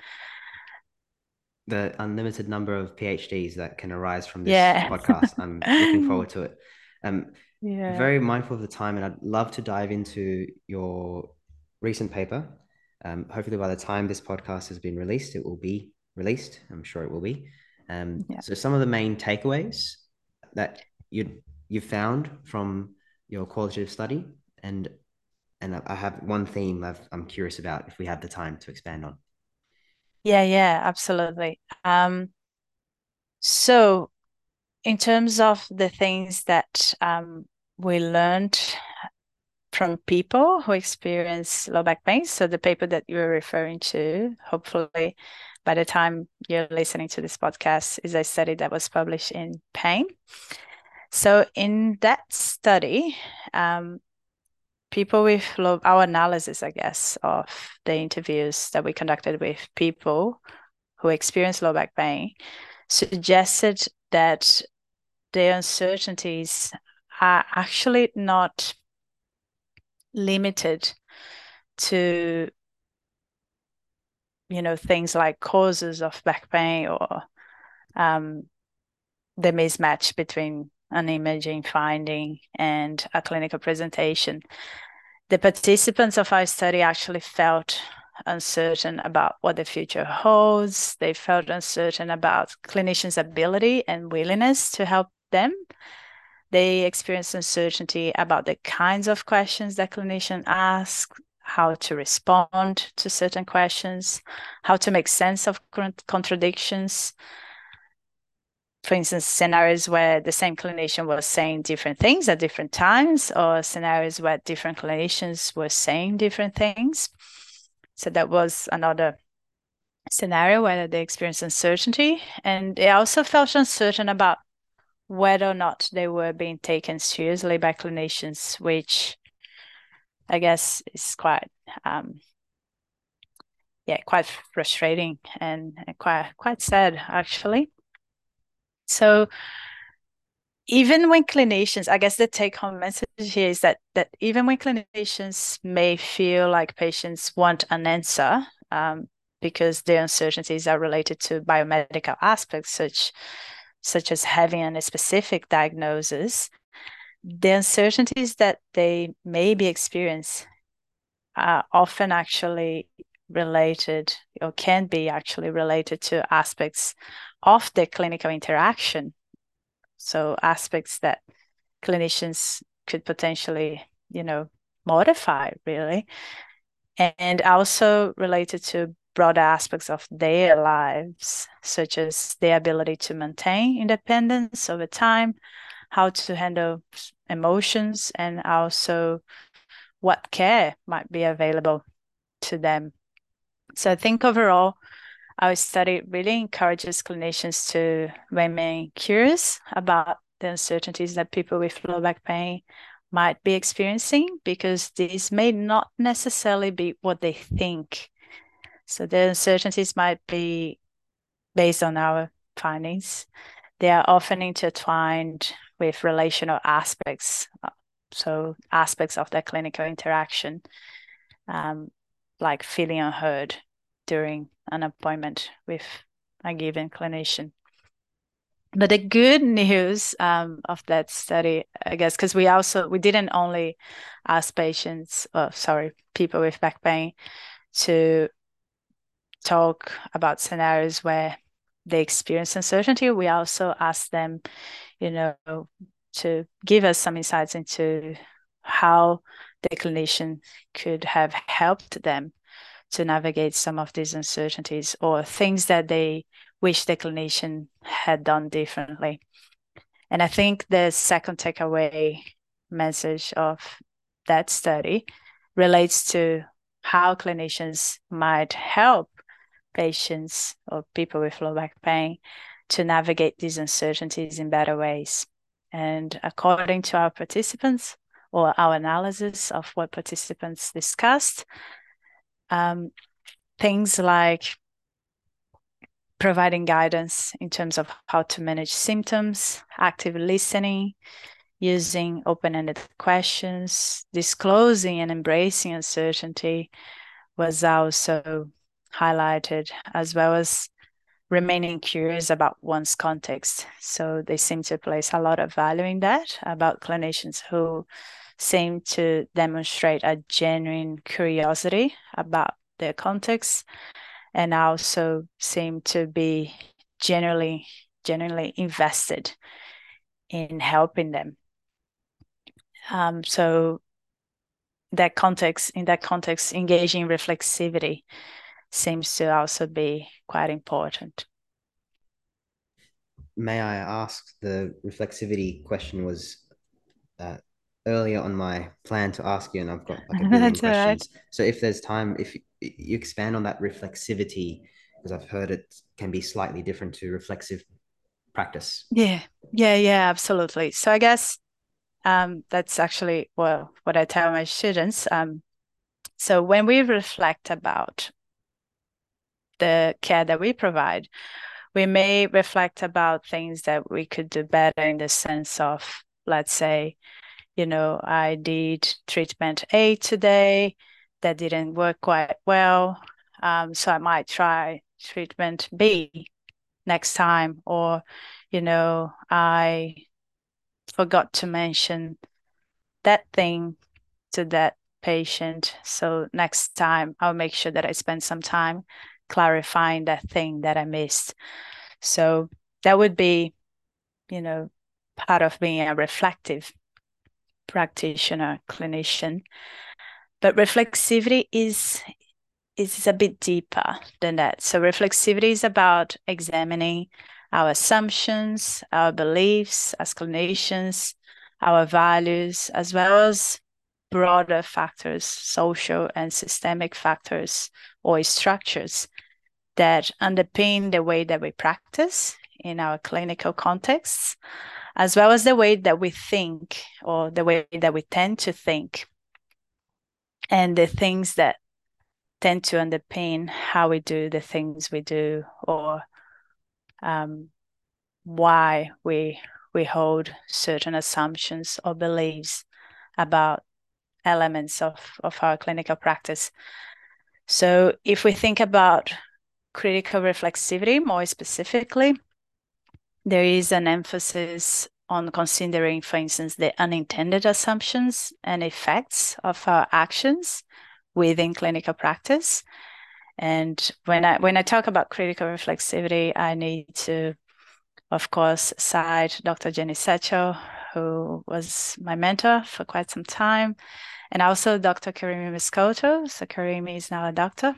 The unlimited number of PhDs that can arise from this yeah. podcast. I'm looking forward to it. Um, yeah. Very mindful of the time, and I'd love to dive into your recent paper. Um, hopefully, by the time this podcast has been released, it will be released. I'm sure it will be. Um, yeah. So, some of the main takeaways that you you found from your qualitative study, and and I have one theme i am curious about if we have the time to expand on. Yeah, yeah, absolutely. Um, so, in terms of the things that um, we learned from people who experience low back pain, so the paper that you were referring to, hopefully by the time you're listening to this podcast, is a study that was published in Pain. So, in that study, um, people with our analysis, I guess, of the interviews that we conducted with people who experience low back pain suggested that the uncertainties are actually not limited to you know things like causes of back pain or um, the mismatch between an imaging finding and a clinical presentation. The participants of our study actually felt uncertain about what the future holds. They felt uncertain about clinicians' ability and willingness to help them. They experienced uncertainty about the kinds of questions that clinicians ask, how to respond to certain questions, how to make sense of contradictions, for instance, scenarios where the same clinician was saying different things at different times, or scenarios where different clinicians were saying different things. So that was another scenario where they experienced uncertainty. And they also felt uncertain about whether or not they were being taken seriously by clinicians, which I guess is quite um, yeah, quite frustrating and quite quite sad actually. So even when clinicians, I guess the take home message here is that that even when clinicians may feel like patients want an answer, um, because the uncertainties are related to biomedical aspects such such as having a specific diagnosis, the uncertainties that they may be experience are often actually related or can be actually related to aspects of the clinical interaction. So aspects that clinicians could potentially, you know, modify really. And also related to broader aspects of their lives, such as their ability to maintain independence over time, how to handle emotions, and also what care might be available to them. So I think overall, our study really encourages clinicians to remain curious about the uncertainties that people with low back pain might be experiencing because these may not necessarily be what they think. So the uncertainties might be based on our findings. They are often intertwined with relational aspects, so aspects of the clinical interaction, um, like feeling unheard during an appointment with a given clinician. But the good news um, of that study, I guess, because we also we didn't only ask patients, oh, sorry, people with back pain, to talk about scenarios where they experience uncertainty. We also asked them, you know, to give us some insights into how the clinician could have helped them to navigate some of these uncertainties or things that they wish the clinician had done differently. And I think the second takeaway message of that study relates to how clinicians might help patients or people with low back pain to navigate these uncertainties in better ways. And according to our participants or our analysis of what participants discussed, um, things like providing guidance in terms of how to manage symptoms, active listening, using open ended questions, disclosing and embracing uncertainty was also highlighted, as well as remaining curious about one's context. So they seem to place a lot of value in that about clinicians who seem to demonstrate a genuine curiosity about their context and also seem to be generally genuinely invested in helping them. Um, so that context, in that context, engaging reflexivity seems to also be quite important. May I ask, the reflexivity question was uh, earlier on my plan to ask you, and I've got like a billion questions. Right. So if there's time, if you expand on that reflexivity, because I've heard it can be slightly different to reflexive practice. Yeah, yeah, yeah, absolutely. So I guess um, that's actually well what I tell my students. Um, so when we reflect about the care that we provide, we may reflect about things that we could do better in the sense of, let's say, you know, I did treatment A today that didn't work quite well. Um, so I might try treatment B next time. Or, you know, I forgot to mention that thing to that patient. So next time I'll make sure that I spend some time clarifying that thing that I missed. So that would be, you know, part of being a reflective practitioner, clinician. But reflexivity is is a bit deeper than that. So reflexivity is about examining our assumptions, our beliefs as clinicians, our values, as well as broader factors, social and systemic factors or structures that underpin the way that we practice in our clinical contexts, as well as the way that we think or the way that we tend to think, and the things that tend to underpin how we do the things we do or um, why we we hold certain assumptions or beliefs about elements of, of our clinical practice. So if we think about critical reflexivity more specifically, there is an emphasis on considering, for instance, the unintended assumptions and effects of our actions within clinical practice. And when I when I talk about critical reflexivity, I need to, of course, cite Dr. Jenny Setchell, who was my mentor for quite some time, and also Dr. Karime Mescouto. So Karime is now a doctor.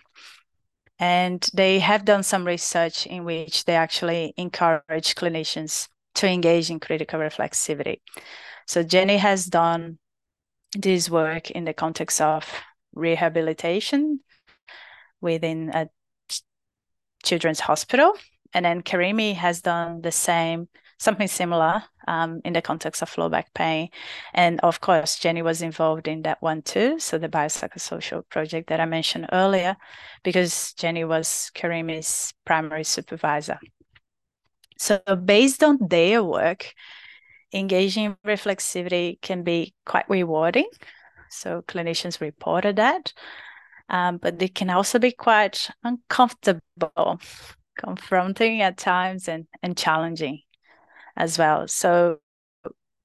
And they have done some research in which they actually encourage clinicians to engage in critical reflexivity. So Jenny has done this work in the context of rehabilitation within a children's hospital. And then Karime has done the same, something similar um, in the context of low back pain. And of course, Jenny was involved in that one too. So the biopsychosocial project that I mentioned earlier, because Jenny was Karime's primary supervisor. So based on their work, engaging reflexivity can be quite rewarding. So clinicians reported that. Um, but it can also be quite uncomfortable, confronting at times and, and challenging as well. So,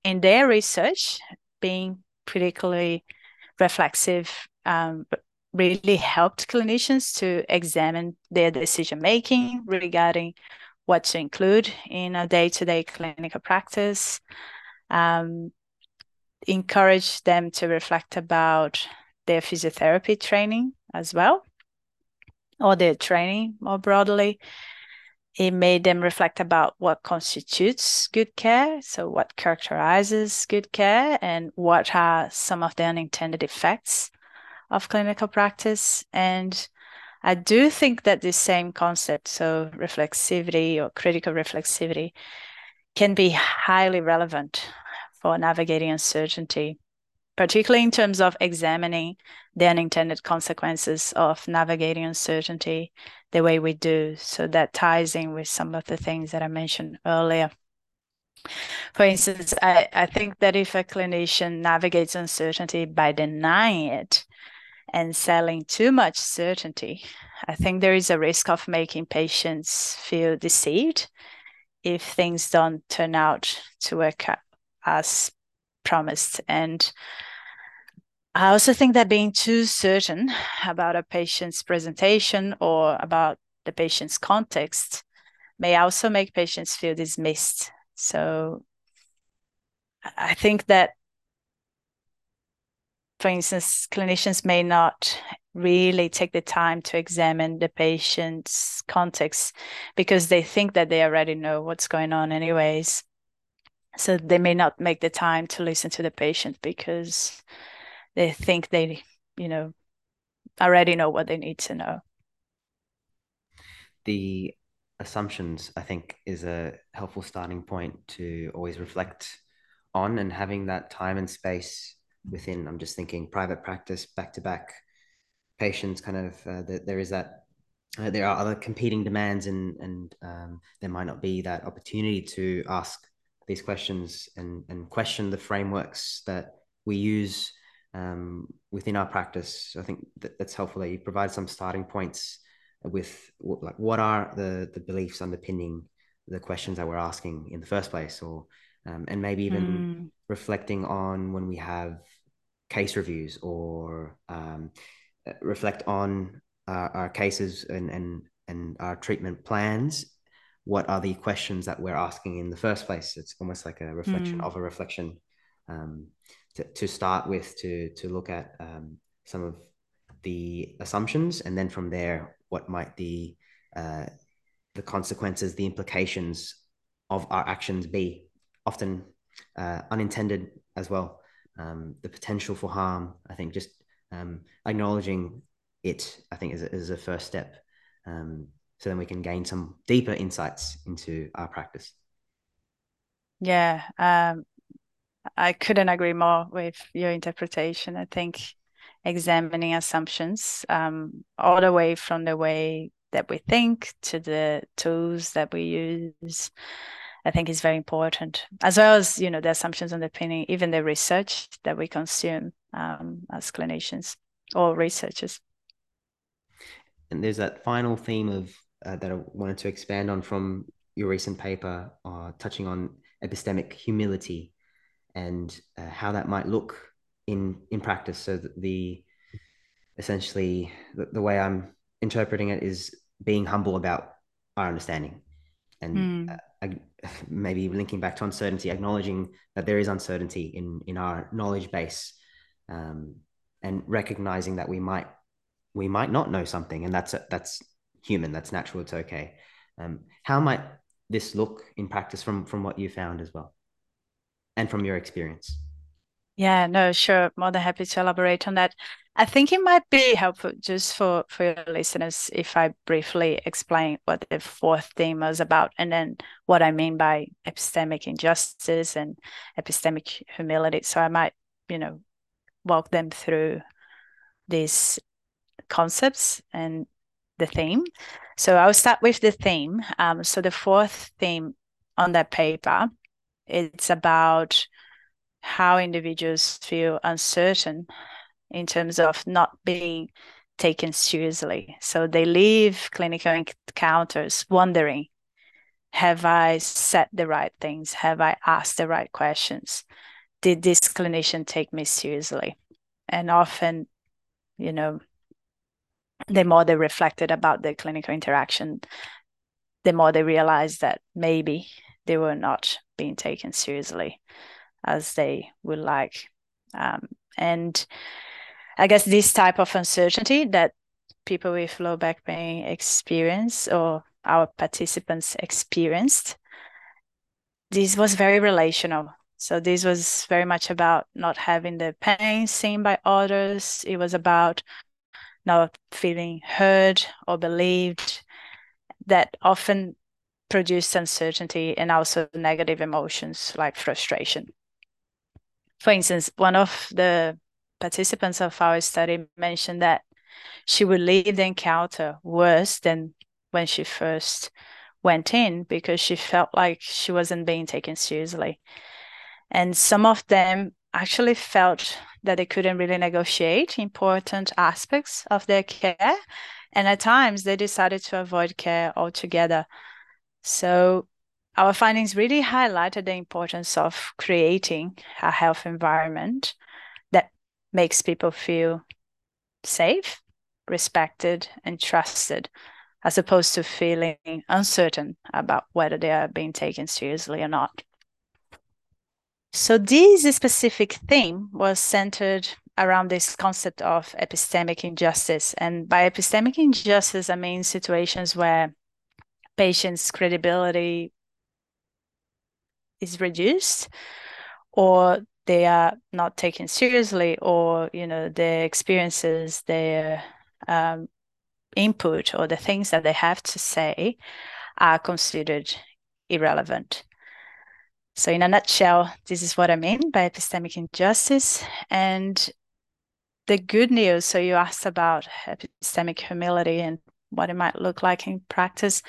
in their research, being particularly reflexive um, really helped clinicians to examine their decision making regarding what to include in a day to day clinical practice. Um, encouraged them to reflect about their physiotherapy training as well, or their training more broadly. It made them reflect about what constitutes good care, so what characterizes good care, and what are some of the unintended effects of clinical practice. And I do think that the same concept, so reflexivity or critical reflexivity, can be highly relevant for navigating uncertainty, particularly in terms of examining the unintended consequences of navigating uncertainty the way we do. So that ties in with some of the things that I mentioned earlier. For instance, I, I think that if a clinician navigates uncertainty by denying it and selling too much certainty, I think there is a risk of making patients feel deceived if things don't turn out to work as promised. And I also think that being too certain about a patient's presentation or about the patient's context may also make patients feel dismissed. So I think that, for instance, clinicians may not really take the time to examine the patient's context because they think that they already know what's going on anyways so they may not make the time to listen to the patient because they think they you know already know what they need to know. The assumptions i think is a helpful starting point to always reflect on and having that time and space within. I'm just thinking private practice back to back patients kind of uh, that there is that uh, there are other competing demands and and um, there might not be that opportunity to ask these questions and and question the frameworks that we use um, within our practice. So I think that, that's helpful that you provide some starting points with like what are the the beliefs underpinning the questions that we're asking in the first place, or um, and maybe even mm. reflecting on when we have case reviews or um, reflect on our, our cases and, and, and our treatment plans what are the questions that we're asking in the first place it's almost like a reflection mm. of a reflection um, to, to start with to to look at um, some of the assumptions and then from there what might the uh, the consequences the implications of our actions be often uh, unintended as well um, the potential for harm i think just um, acknowledging it, I think, is is a first step. So then we can gain some deeper insights into our practice. Yeah, um, I couldn't agree more with your interpretation. I think examining assumptions um, all the way from the way that we think to the tools that we use i think is very important as well as you know the assumptions underpinning even the research that we consume um, as clinicians or researchers. And there's that final theme of uh, that I wanted to expand on from your recent paper, uh, touching on epistemic humility and uh, how that might look in in practice. So that the essentially the, the, way I'm interpreting it is being humble about our understanding, and mm. maybe linking back to uncertainty, acknowledging that there is uncertainty in in our knowledge base um, and recognizing that we might we might not know something, and that's that's human, that's natural, it's okay. Um, how might this look in practice from from what you found as well, and from your experience? Yeah, no, sure. More than happy to elaborate on that. I think it might be helpful just for, for your listeners if I briefly explain what the fourth theme was about and then what I mean by epistemic injustice and epistemic humility. So I might, you know, walk them through these concepts and the theme. So I'll start with the theme. Um, so the fourth theme on that paper, it's about how individuals feel uncertain in terms of not being taken seriously. So they leave clinical encounters wondering, have I said the right things? Have I asked the right questions? did this clinician take me seriously? And often, you know, the more they reflected about the clinical interaction, the more they realized that maybe they were not being taken seriously as they would like. Um, and I guess this type of uncertainty that people with low back pain experience or our participants experienced, this was very relational. So this was very much about not having the pain seen by others. It was about not feeling heard or believed that often produced uncertainty and also negative emotions like frustration. For instance, one of the participants of our study mentioned that she would leave the encounter worse than when she first went in because she felt like she wasn't being taken seriously. And some of them actually felt that they couldn't really negotiate important aspects of their care. And at times they decided to avoid care altogether. So our findings really highlighted the importance of creating a health environment that makes people feel safe, respected, and trusted, as opposed to feeling uncertain about whether they are being taken seriously or not. So this specific theme was centered around this concept of epistemic injustice. And by epistemic injustice, I mean situations where patients' credibility is reduced or they are not taken seriously or you know their experiences their um, input or the things that they have to say are considered irrelevant so in a nutshell this is what i mean by epistemic injustice and the good news so you asked about epistemic humility and what it might look like in practice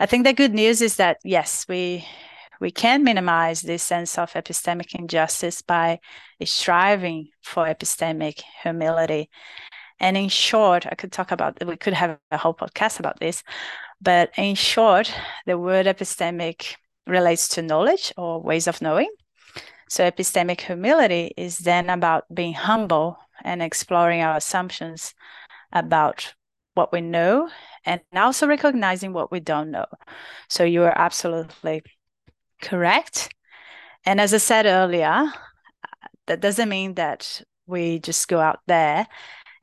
i think the good news is that yes we we can minimize this sense of epistemic injustice by striving for epistemic humility. And in short, I could talk about, we could have a whole podcast about this, but in short, the word epistemic relates to knowledge or ways of knowing. So epistemic humility is then about being humble and exploring our assumptions about what we know and also recognizing what we don't know. So you are absolutely correct. And as I said earlier, that doesn't mean that we just go out there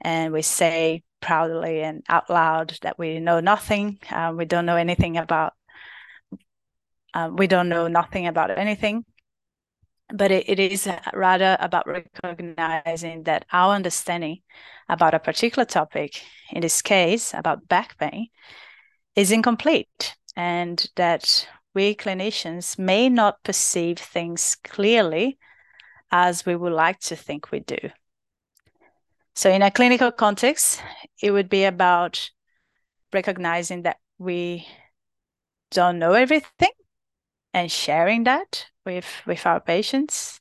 and we say proudly and out loud that we know nothing. Uh, we don't know anything about. Uh, we don't know nothing about anything. But it, it is rather about recognizing that our understanding about a particular topic, in this case about back pain, is incomplete, and that we clinicians may not perceive things clearly as we would like to think we do. So, in a clinical context, it would be about recognizing that we don't know everything and sharing that with, with our patients.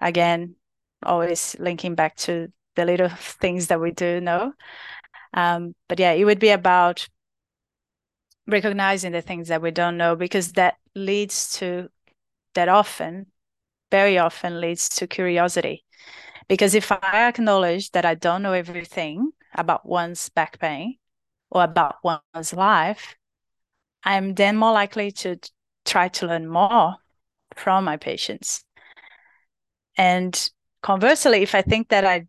Again, always linking back to the little things that we do know. Um, but yeah, it would be about recognizing the things that we don't know because that leads to that often very often leads to curiosity because if i acknowledge that i don't know everything about one's back pain or about one's life i'm then more likely to try to learn more from my patients. And conversely if i think that i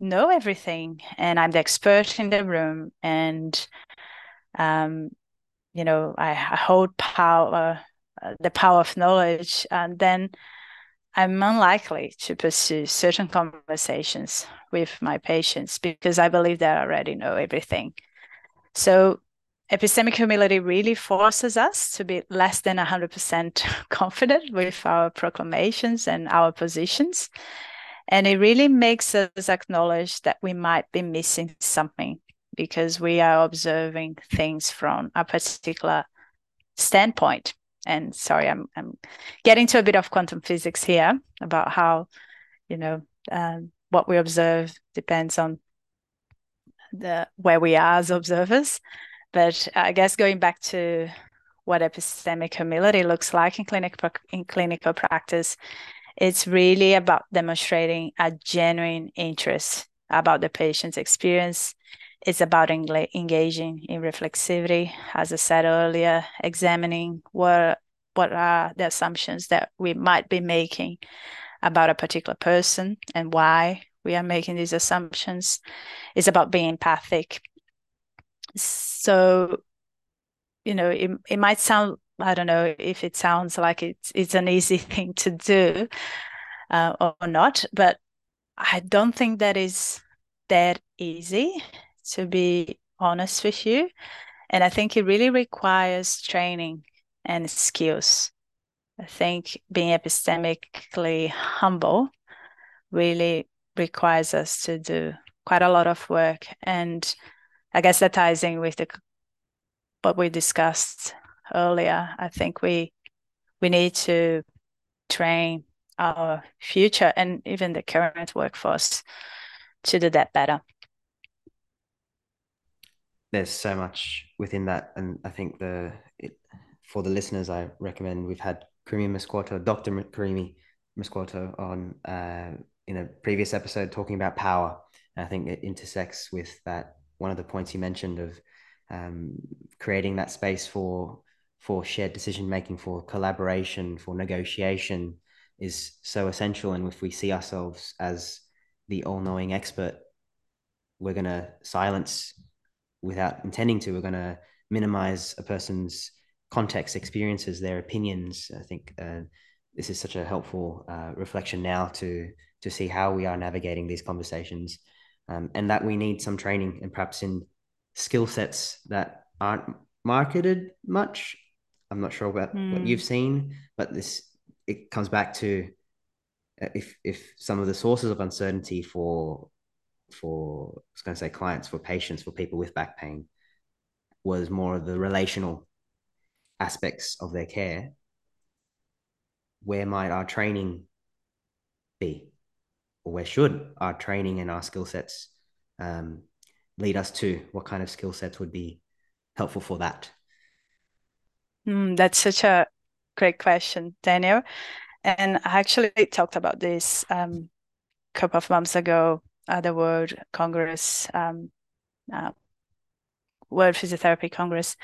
know everything and i'm the expert in the room and um, you know I, I hold power uh, the power of knowledge and then i'm unlikely to pursue certain conversations with my patients because i believe that i already know everything. So epistemic humility really forces us to be less than 100% confident with our proclamations and our positions and it really makes us acknowledge that we might be missing something because we are observing things from a particular standpoint. And sorry, I'm I'm getting to a bit of quantum physics here about how, you know, um, what we observe depends on the where we are as observers. But I guess going back to what epistemic humility looks like in clinical in clinical practice, it's really about demonstrating a genuine interest about the patient's experience it's about engaging in reflexivity, as I said earlier, examining what what are the assumptions that we might be making about a particular person and why we are making these assumptions. It's about being empathic. So, you know, it, it might sound, I don't know if it sounds like it's, it's an easy thing to do uh, or not, but I don't think that is that easy, to be honest with you. And I think it really requires training and skills. I think being epistemically humble really requires us to do quite a lot of work. And I guess that ties in with the what we discussed earlier. I think we we need to train our future and even the current workforce to do that better. There's so much within that, and I think the it, for the listeners, I recommend we've had Karime Mescouto, Dr. Karime Mescouto on uh, in a previous episode talking about power. And I think it intersects with that one of the points you mentioned of um, creating that space for for shared decision making, for collaboration, for negotiation is so essential. And if we see ourselves as the all knowing expert, we're going to silence without intending to. We're going to minimize a person's context, experiences, their opinions. I think uh, this is such a helpful uh, reflection now to to see how we are navigating these conversations, um, and that we need some training and perhaps in skill sets that aren't marketed much. I'm not sure about mm. what hmm. you've seen, but this it comes back to uh, if if some of the sources of uncertainty for for I was going to say clients for patients for people with back pain was more of the relational aspects of their care where might our training be where should our training and our skill sets um, lead us to? What kind of skill sets would be helpful for that? Mm, that's such a great question daniel. And i actually talked about this um, a couple of months ago at the world congress um, uh, world physiotherapy congress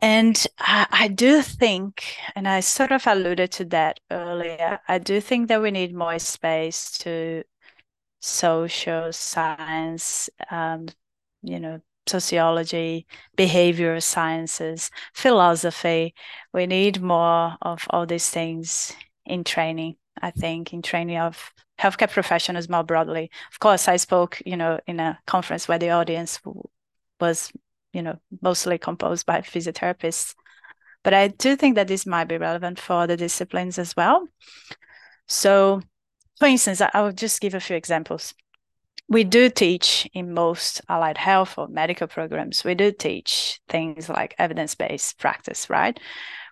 and I, I, do think, and I sort of alluded to that earlier, I do think that we need more space to social science, um, you know, sociology, behavioral sciences, philosophy. We need more of all these things in training, I think, in training of healthcare professionals more broadly. Of course, I spoke, you know, in a conference where the audience was you know, mostly composed by physiotherapists. But I do think that this might be relevant for other disciplines as well. So, for instance, I will just give a few examples. We do teach in most allied health or medical programs, we do teach things like evidence based practice, right?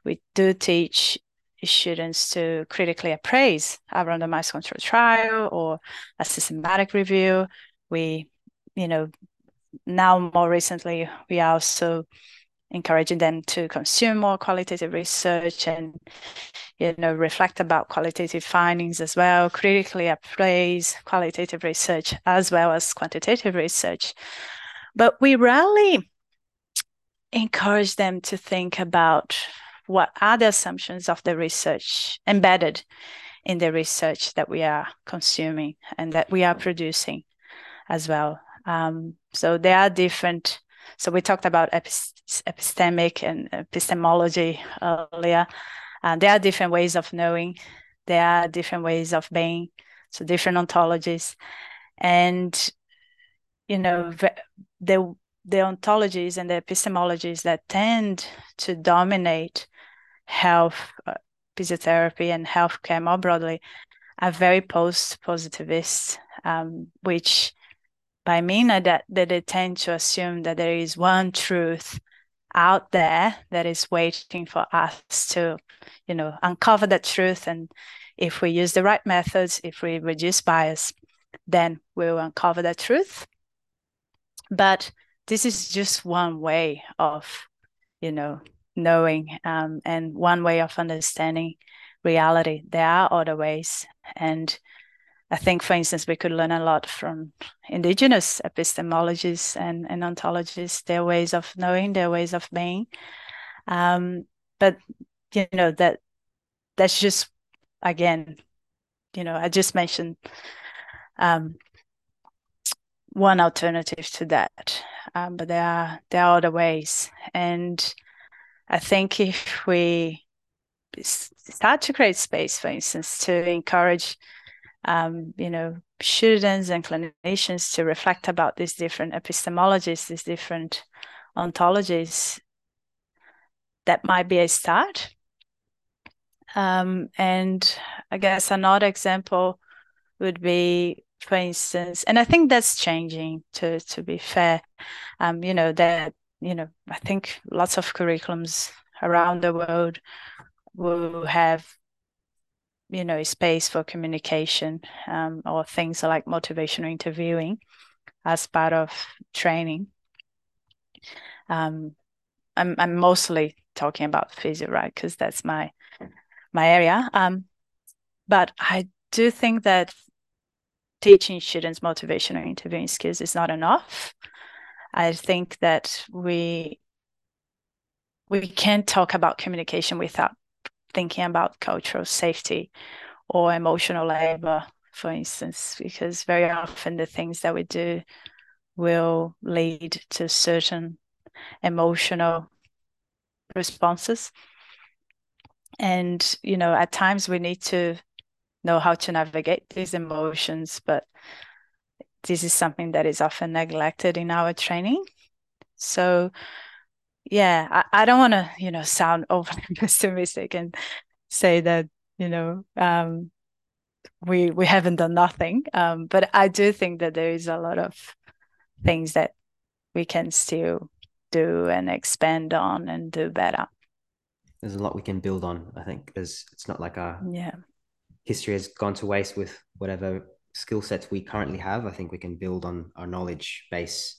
We do teach students to critically appraise a randomized control trial or a systematic review. We, you know, now more recently we are also encouraging them to consume more qualitative research and you know reflect about qualitative findings as well critically appraise qualitative research as well as quantitative research. But we rarely encourage them to think about what are the assumptions of the research embedded in the research that we are consuming and that we are producing as well um, so there are different. So we talked about epistemic and epistemology earlier. Uh, there are different ways of knowing. There are different ways of being. So different ontologies, and you know the the ontologies and the epistemologies that tend to dominate health, uh, physiotherapy, and healthcare more broadly are very post positivist, um, which by mean that, that they tend to assume that there is one truth out there that is waiting for us to, you know, uncover that truth. And if we use the right methods, if we reduce bias, then we'll uncover that truth. But this is just one way of, you know, knowing um, and one way of understanding reality. There are other ways. And I think, for instance, we could learn a lot from indigenous epistemologies and, and ontologies, their ways of knowing, their ways of being. Um, but you know that that's just again you know, I just mentioned um, one alternative to that, um, but there are there are other ways, and I think if we start to create space, for instance, to encourage, um, you know, students and clinicians to reflect about these different epistemologies, these different ontologies, that might be a start. Um, and I guess another example would be, for instance, and I think that's changing. To to be fair, um, you know that you know I think lots of curriculums around the world will have you know space for communication um, or things like motivational interviewing as part of training. Um, I'm I'm mostly talking about physio, right? Because that's my my area. Um, but I do think that teaching students motivational interviewing skills is not enough. I think that we we can't talk about communication without thinking about cultural safety or emotional labor, for instance, because very often the things that we do will lead to certain emotional responses. And, you know, at times we need to know how to navigate these emotions, but this is something that is often neglected in our training. So, yeah, I, I don't want to, you know, sound overly pessimistic and say that, you know, um, we we haven't done nothing. Um, but I do think that there is a lot of things that we can still do and expand on and do better. There's a lot we can build on. I think there's it's not like our yeah history has gone to waste with whatever skill sets we currently have. I think we can build on our knowledge base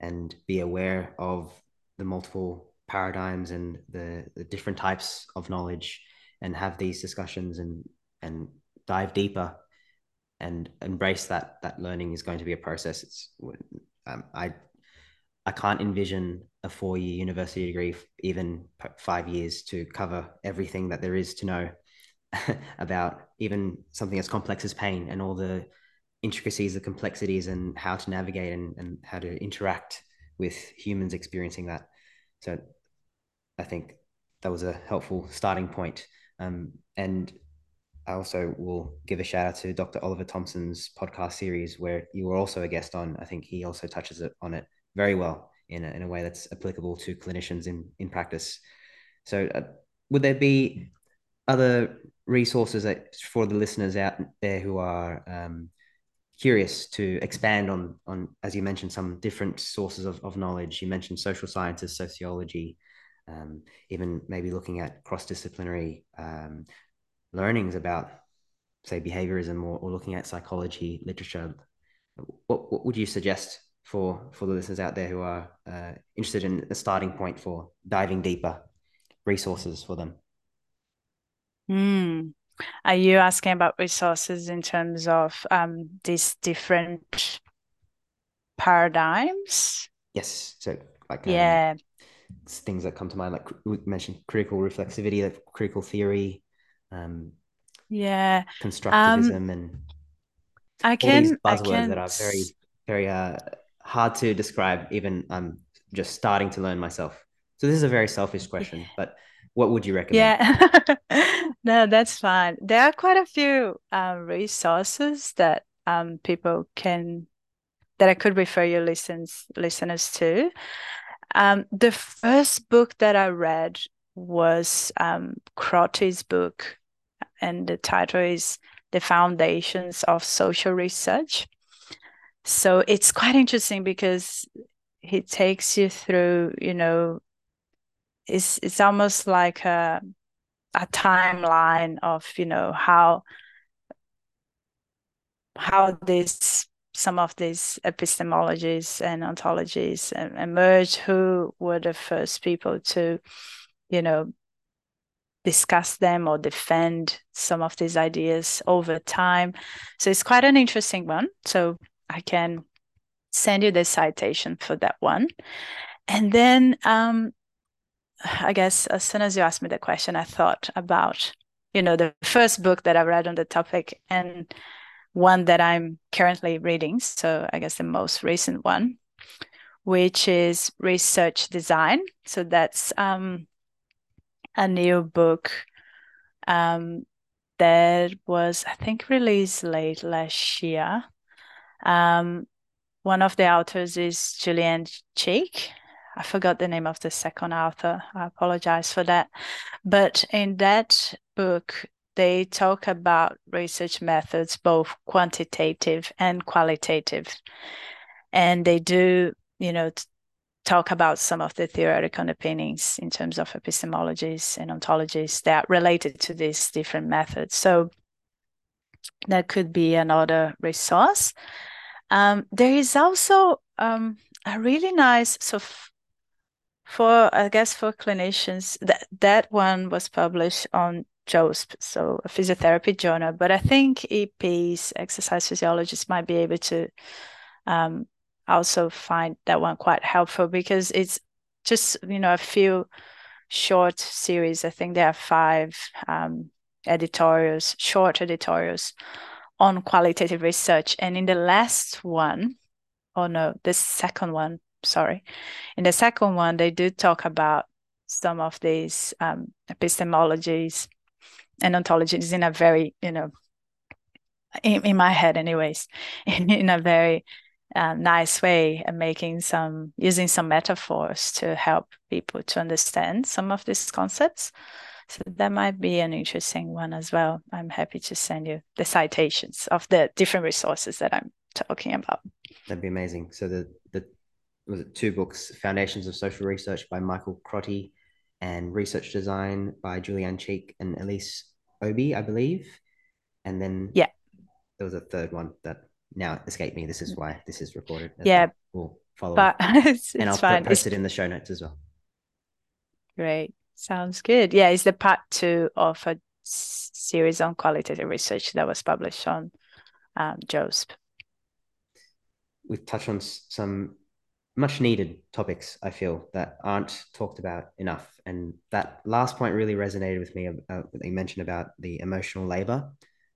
and be aware of the multiple paradigms and the, the different types of knowledge and have these discussions and and dive deeper and embrace that that learning is going to be a process. It's um, i i can't envision a four year university degree even five years to cover everything that there is to know about even something as complex as pain and all the intricacies the complexities and how to navigate and, and how to interact with humans experiencing that so I think that was a helpful starting point. Um, and I also will give a shout out to Dr. Oliver Thomson's podcast series, where you were also a guest on. I think he also touches it on it very well in a, in a way that's applicable to clinicians in, in practice. So, uh, would there be other resources that, for the listeners out there who are um, curious to expand on on as you mentioned some different sources of, of knowledge. You mentioned social sciences sociology um, even maybe looking at cross-disciplinary um, learnings about say behaviorism or, or looking at psychology literature. What, what would you suggest for for the listeners out there who are uh, interested in a starting point for diving deeper resources for them? Mm. Are you asking about resources in terms of um, these different paradigms? Yes. So, like, um, yeah, things that come to mind, like we mentioned critical reflexivity, like critical theory, um, yeah, constructivism, um, and I can, all these buzzwords can... that are very, very uh, hard to describe. Even I'm just starting to learn myself. So this is a very selfish question, but what would you recommend? Yeah, no, that's fine. There are quite a few um, resources that um, people can that I could refer your listens listeners to. Um, the first book that I read was um, Crotty's book, and the title is "The Foundations of Social Research." So it's quite interesting because he takes you through, you know, it's it's almost like a a timeline of you know how how this some of these epistemologies and ontologies emerged who were the first people to you know discuss them or defend some of these ideas over time. So it's quite an interesting one. So i can send you the citation for that one. And then um, I guess as soon as you asked me the question, I thought about, you know, the first book that I read on the topic and one that I'm currently reading. So I guess the most recent one, which is Research Design. So that's um, a new book um, that was, I think, released late last year. Um, one of the authors is Julianne Cheek. I forgot the name of the second author. I apologize for that. But in that book, they talk about research methods, both quantitative and qualitative. And they do, you know, talk about some of the theoretical underpinnings in terms of epistemologies and ontologies that are related to these different methods. So that could be another resource. Um, there is also um, a really nice, so for I guess for clinicians, that that one was published on JOSP, so a physiotherapy journal. But I think EPs, exercise physiologists, might be able to um, also find that one quite helpful because it's just you know a few short series. I think there are five um, editorials, short editorials on qualitative research, and in the last one, oh no, the second one, sorry, in the second one they do talk about some of these um, epistemologies and ontologies in a very you know in, in my head anyways in, in a very uh, nice way and making some using some metaphors to help people to understand some of these concepts. So that might be an interesting one as well. I'm happy to send you the citations of the different resources that i'm talking about. That'd be amazing. So the the was it two books foundations of social research by michael crotty and research design by Julianne Cheek and Elise Øby, I believe. And then yeah, there was a third one that now escaped me. This is why this is recorded. Yeah, we'll follow but it's, and I'll fine. post it's... it in the show notes as well. Great, sounds good. Yeah, it's the part two of a series on qualitative research that was published on um, JOSP. We've touched on some much needed topics i feel that aren't talked about enough. And that last point really resonated with me uh, you mentioned about the emotional labor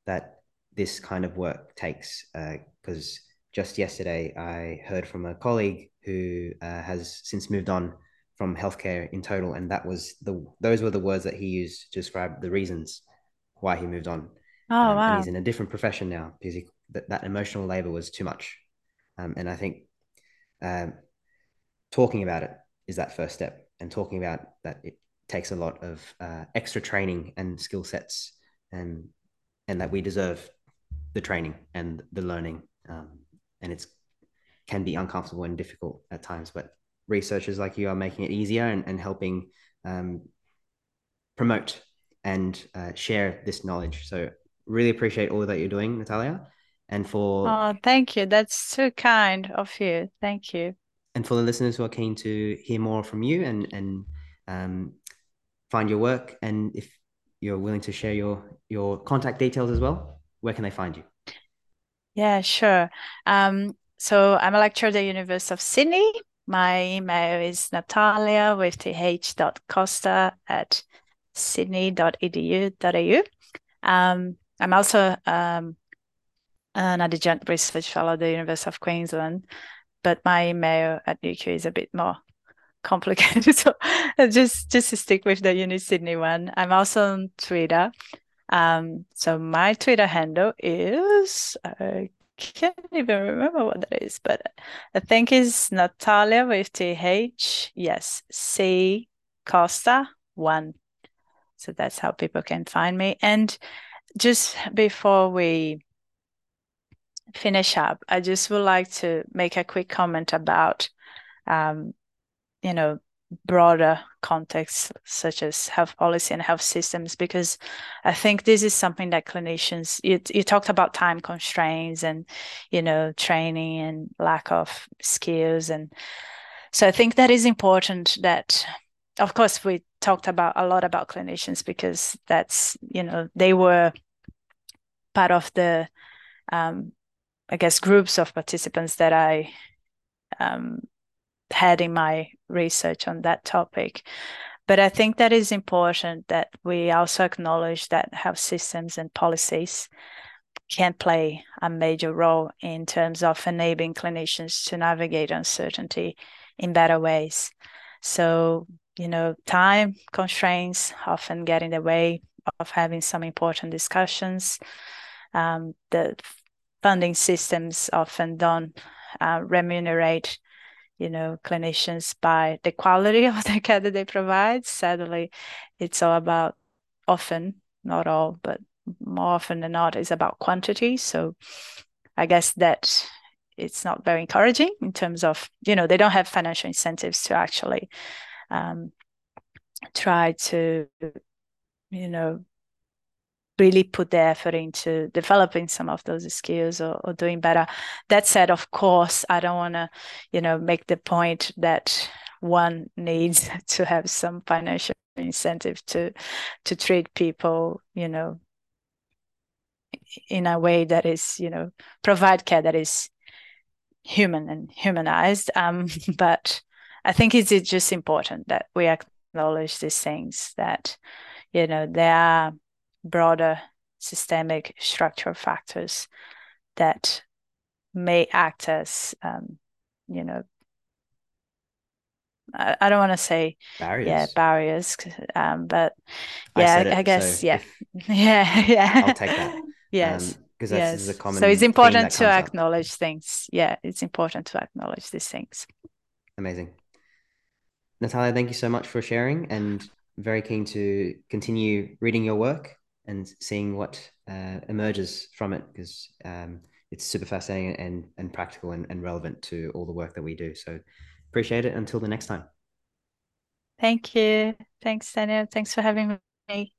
that this kind of work takes because uh, just yesterday i heard from a colleague who uh, has since moved on from healthcare in total. And that was the those were the words that he used to describe the reasons why he moved on. Oh um, wow. and he's in a different profession now because he, that, that emotional labor was too much. Um, and i think um, talking about it is that first step and talking about that it takes a lot of uh, extra training and skill sets and and that we deserve the training and the learning um, and it's can be uncomfortable and difficult at times but researchers like you are making it easier and, and helping um, promote and uh, share this knowledge. So really appreciate all that you're doing Nathalia and for oh thank you. That's so kind of you. Thank you and for the listeners who are keen to hear more from you and and um, find your work, and if you're willing to share your your contact details as well, where can they find you? Yeah, sure. Um, so I'm a lecturer at the University of Sydney. My email is natalia with th.costa at sydney.edu.au. Um, I'm also um, an adjunct research fellow at the University of Queensland but my email at UQ is a bit more complicated. so just just to stick with the Uni Sydney one. I'm also on Twitter. Um, so my Twitter handle is I can't even remember what that is, but I think it's Natalia with TH. Yes, C Costa one. So that's how people can find me. And just before we finish up, I just would like to make a quick comment about, um, you know, broader contexts such as health policy and health systems, because I think this is something that clinicians, you, you talked about time constraints and, you know, training and lack of skills. And so I think that is important that, of course, we talked about a lot about clinicians because that's, you know, they were part of the um, I guess, groups of participants that I um, had in my research on that topic. but I think that is important that we also acknowledge that health systems and policies can play a major role in terms of enabling clinicians to navigate uncertainty in better ways. So, you know, time constraints often get in the way of having some important discussions. Um, the funding systems often don't uh, remunerate you know clinicians by the quality of the care that they provide. Sadly it's all about often not all but more often than not is about quantity. So i guess that it's not very encouraging in terms of you know they don't have financial incentives to actually um, try to you know really put the effort into developing some of those skills or, or doing better. That said, of course, I don't want to, you know, make the point that one needs to have some financial incentive to to treat people, you know, in a way that is, you know, provide care that is human and humanized. Um, but I think it's just important that we acknowledge these things that, you know, there are broader systemic structural factors that may act as um, you know I, I don't want to say barriers. yeah barriers um, but yeah I, I guess so yeah yeah yeah. I'll take that. Yes because um, yes. a common so it's important to acknowledge up. things. Yeah it's important to acknowledge these things. Amazing. Nathalia thank you so much for sharing and very keen to continue reading your work and seeing what uh, emerges from it because um, it's super fascinating and, and practical and, and relevant to all the work that we do. So appreciate it. Until the next time. Thank you. Thanks, Daniel. Thanks for having me.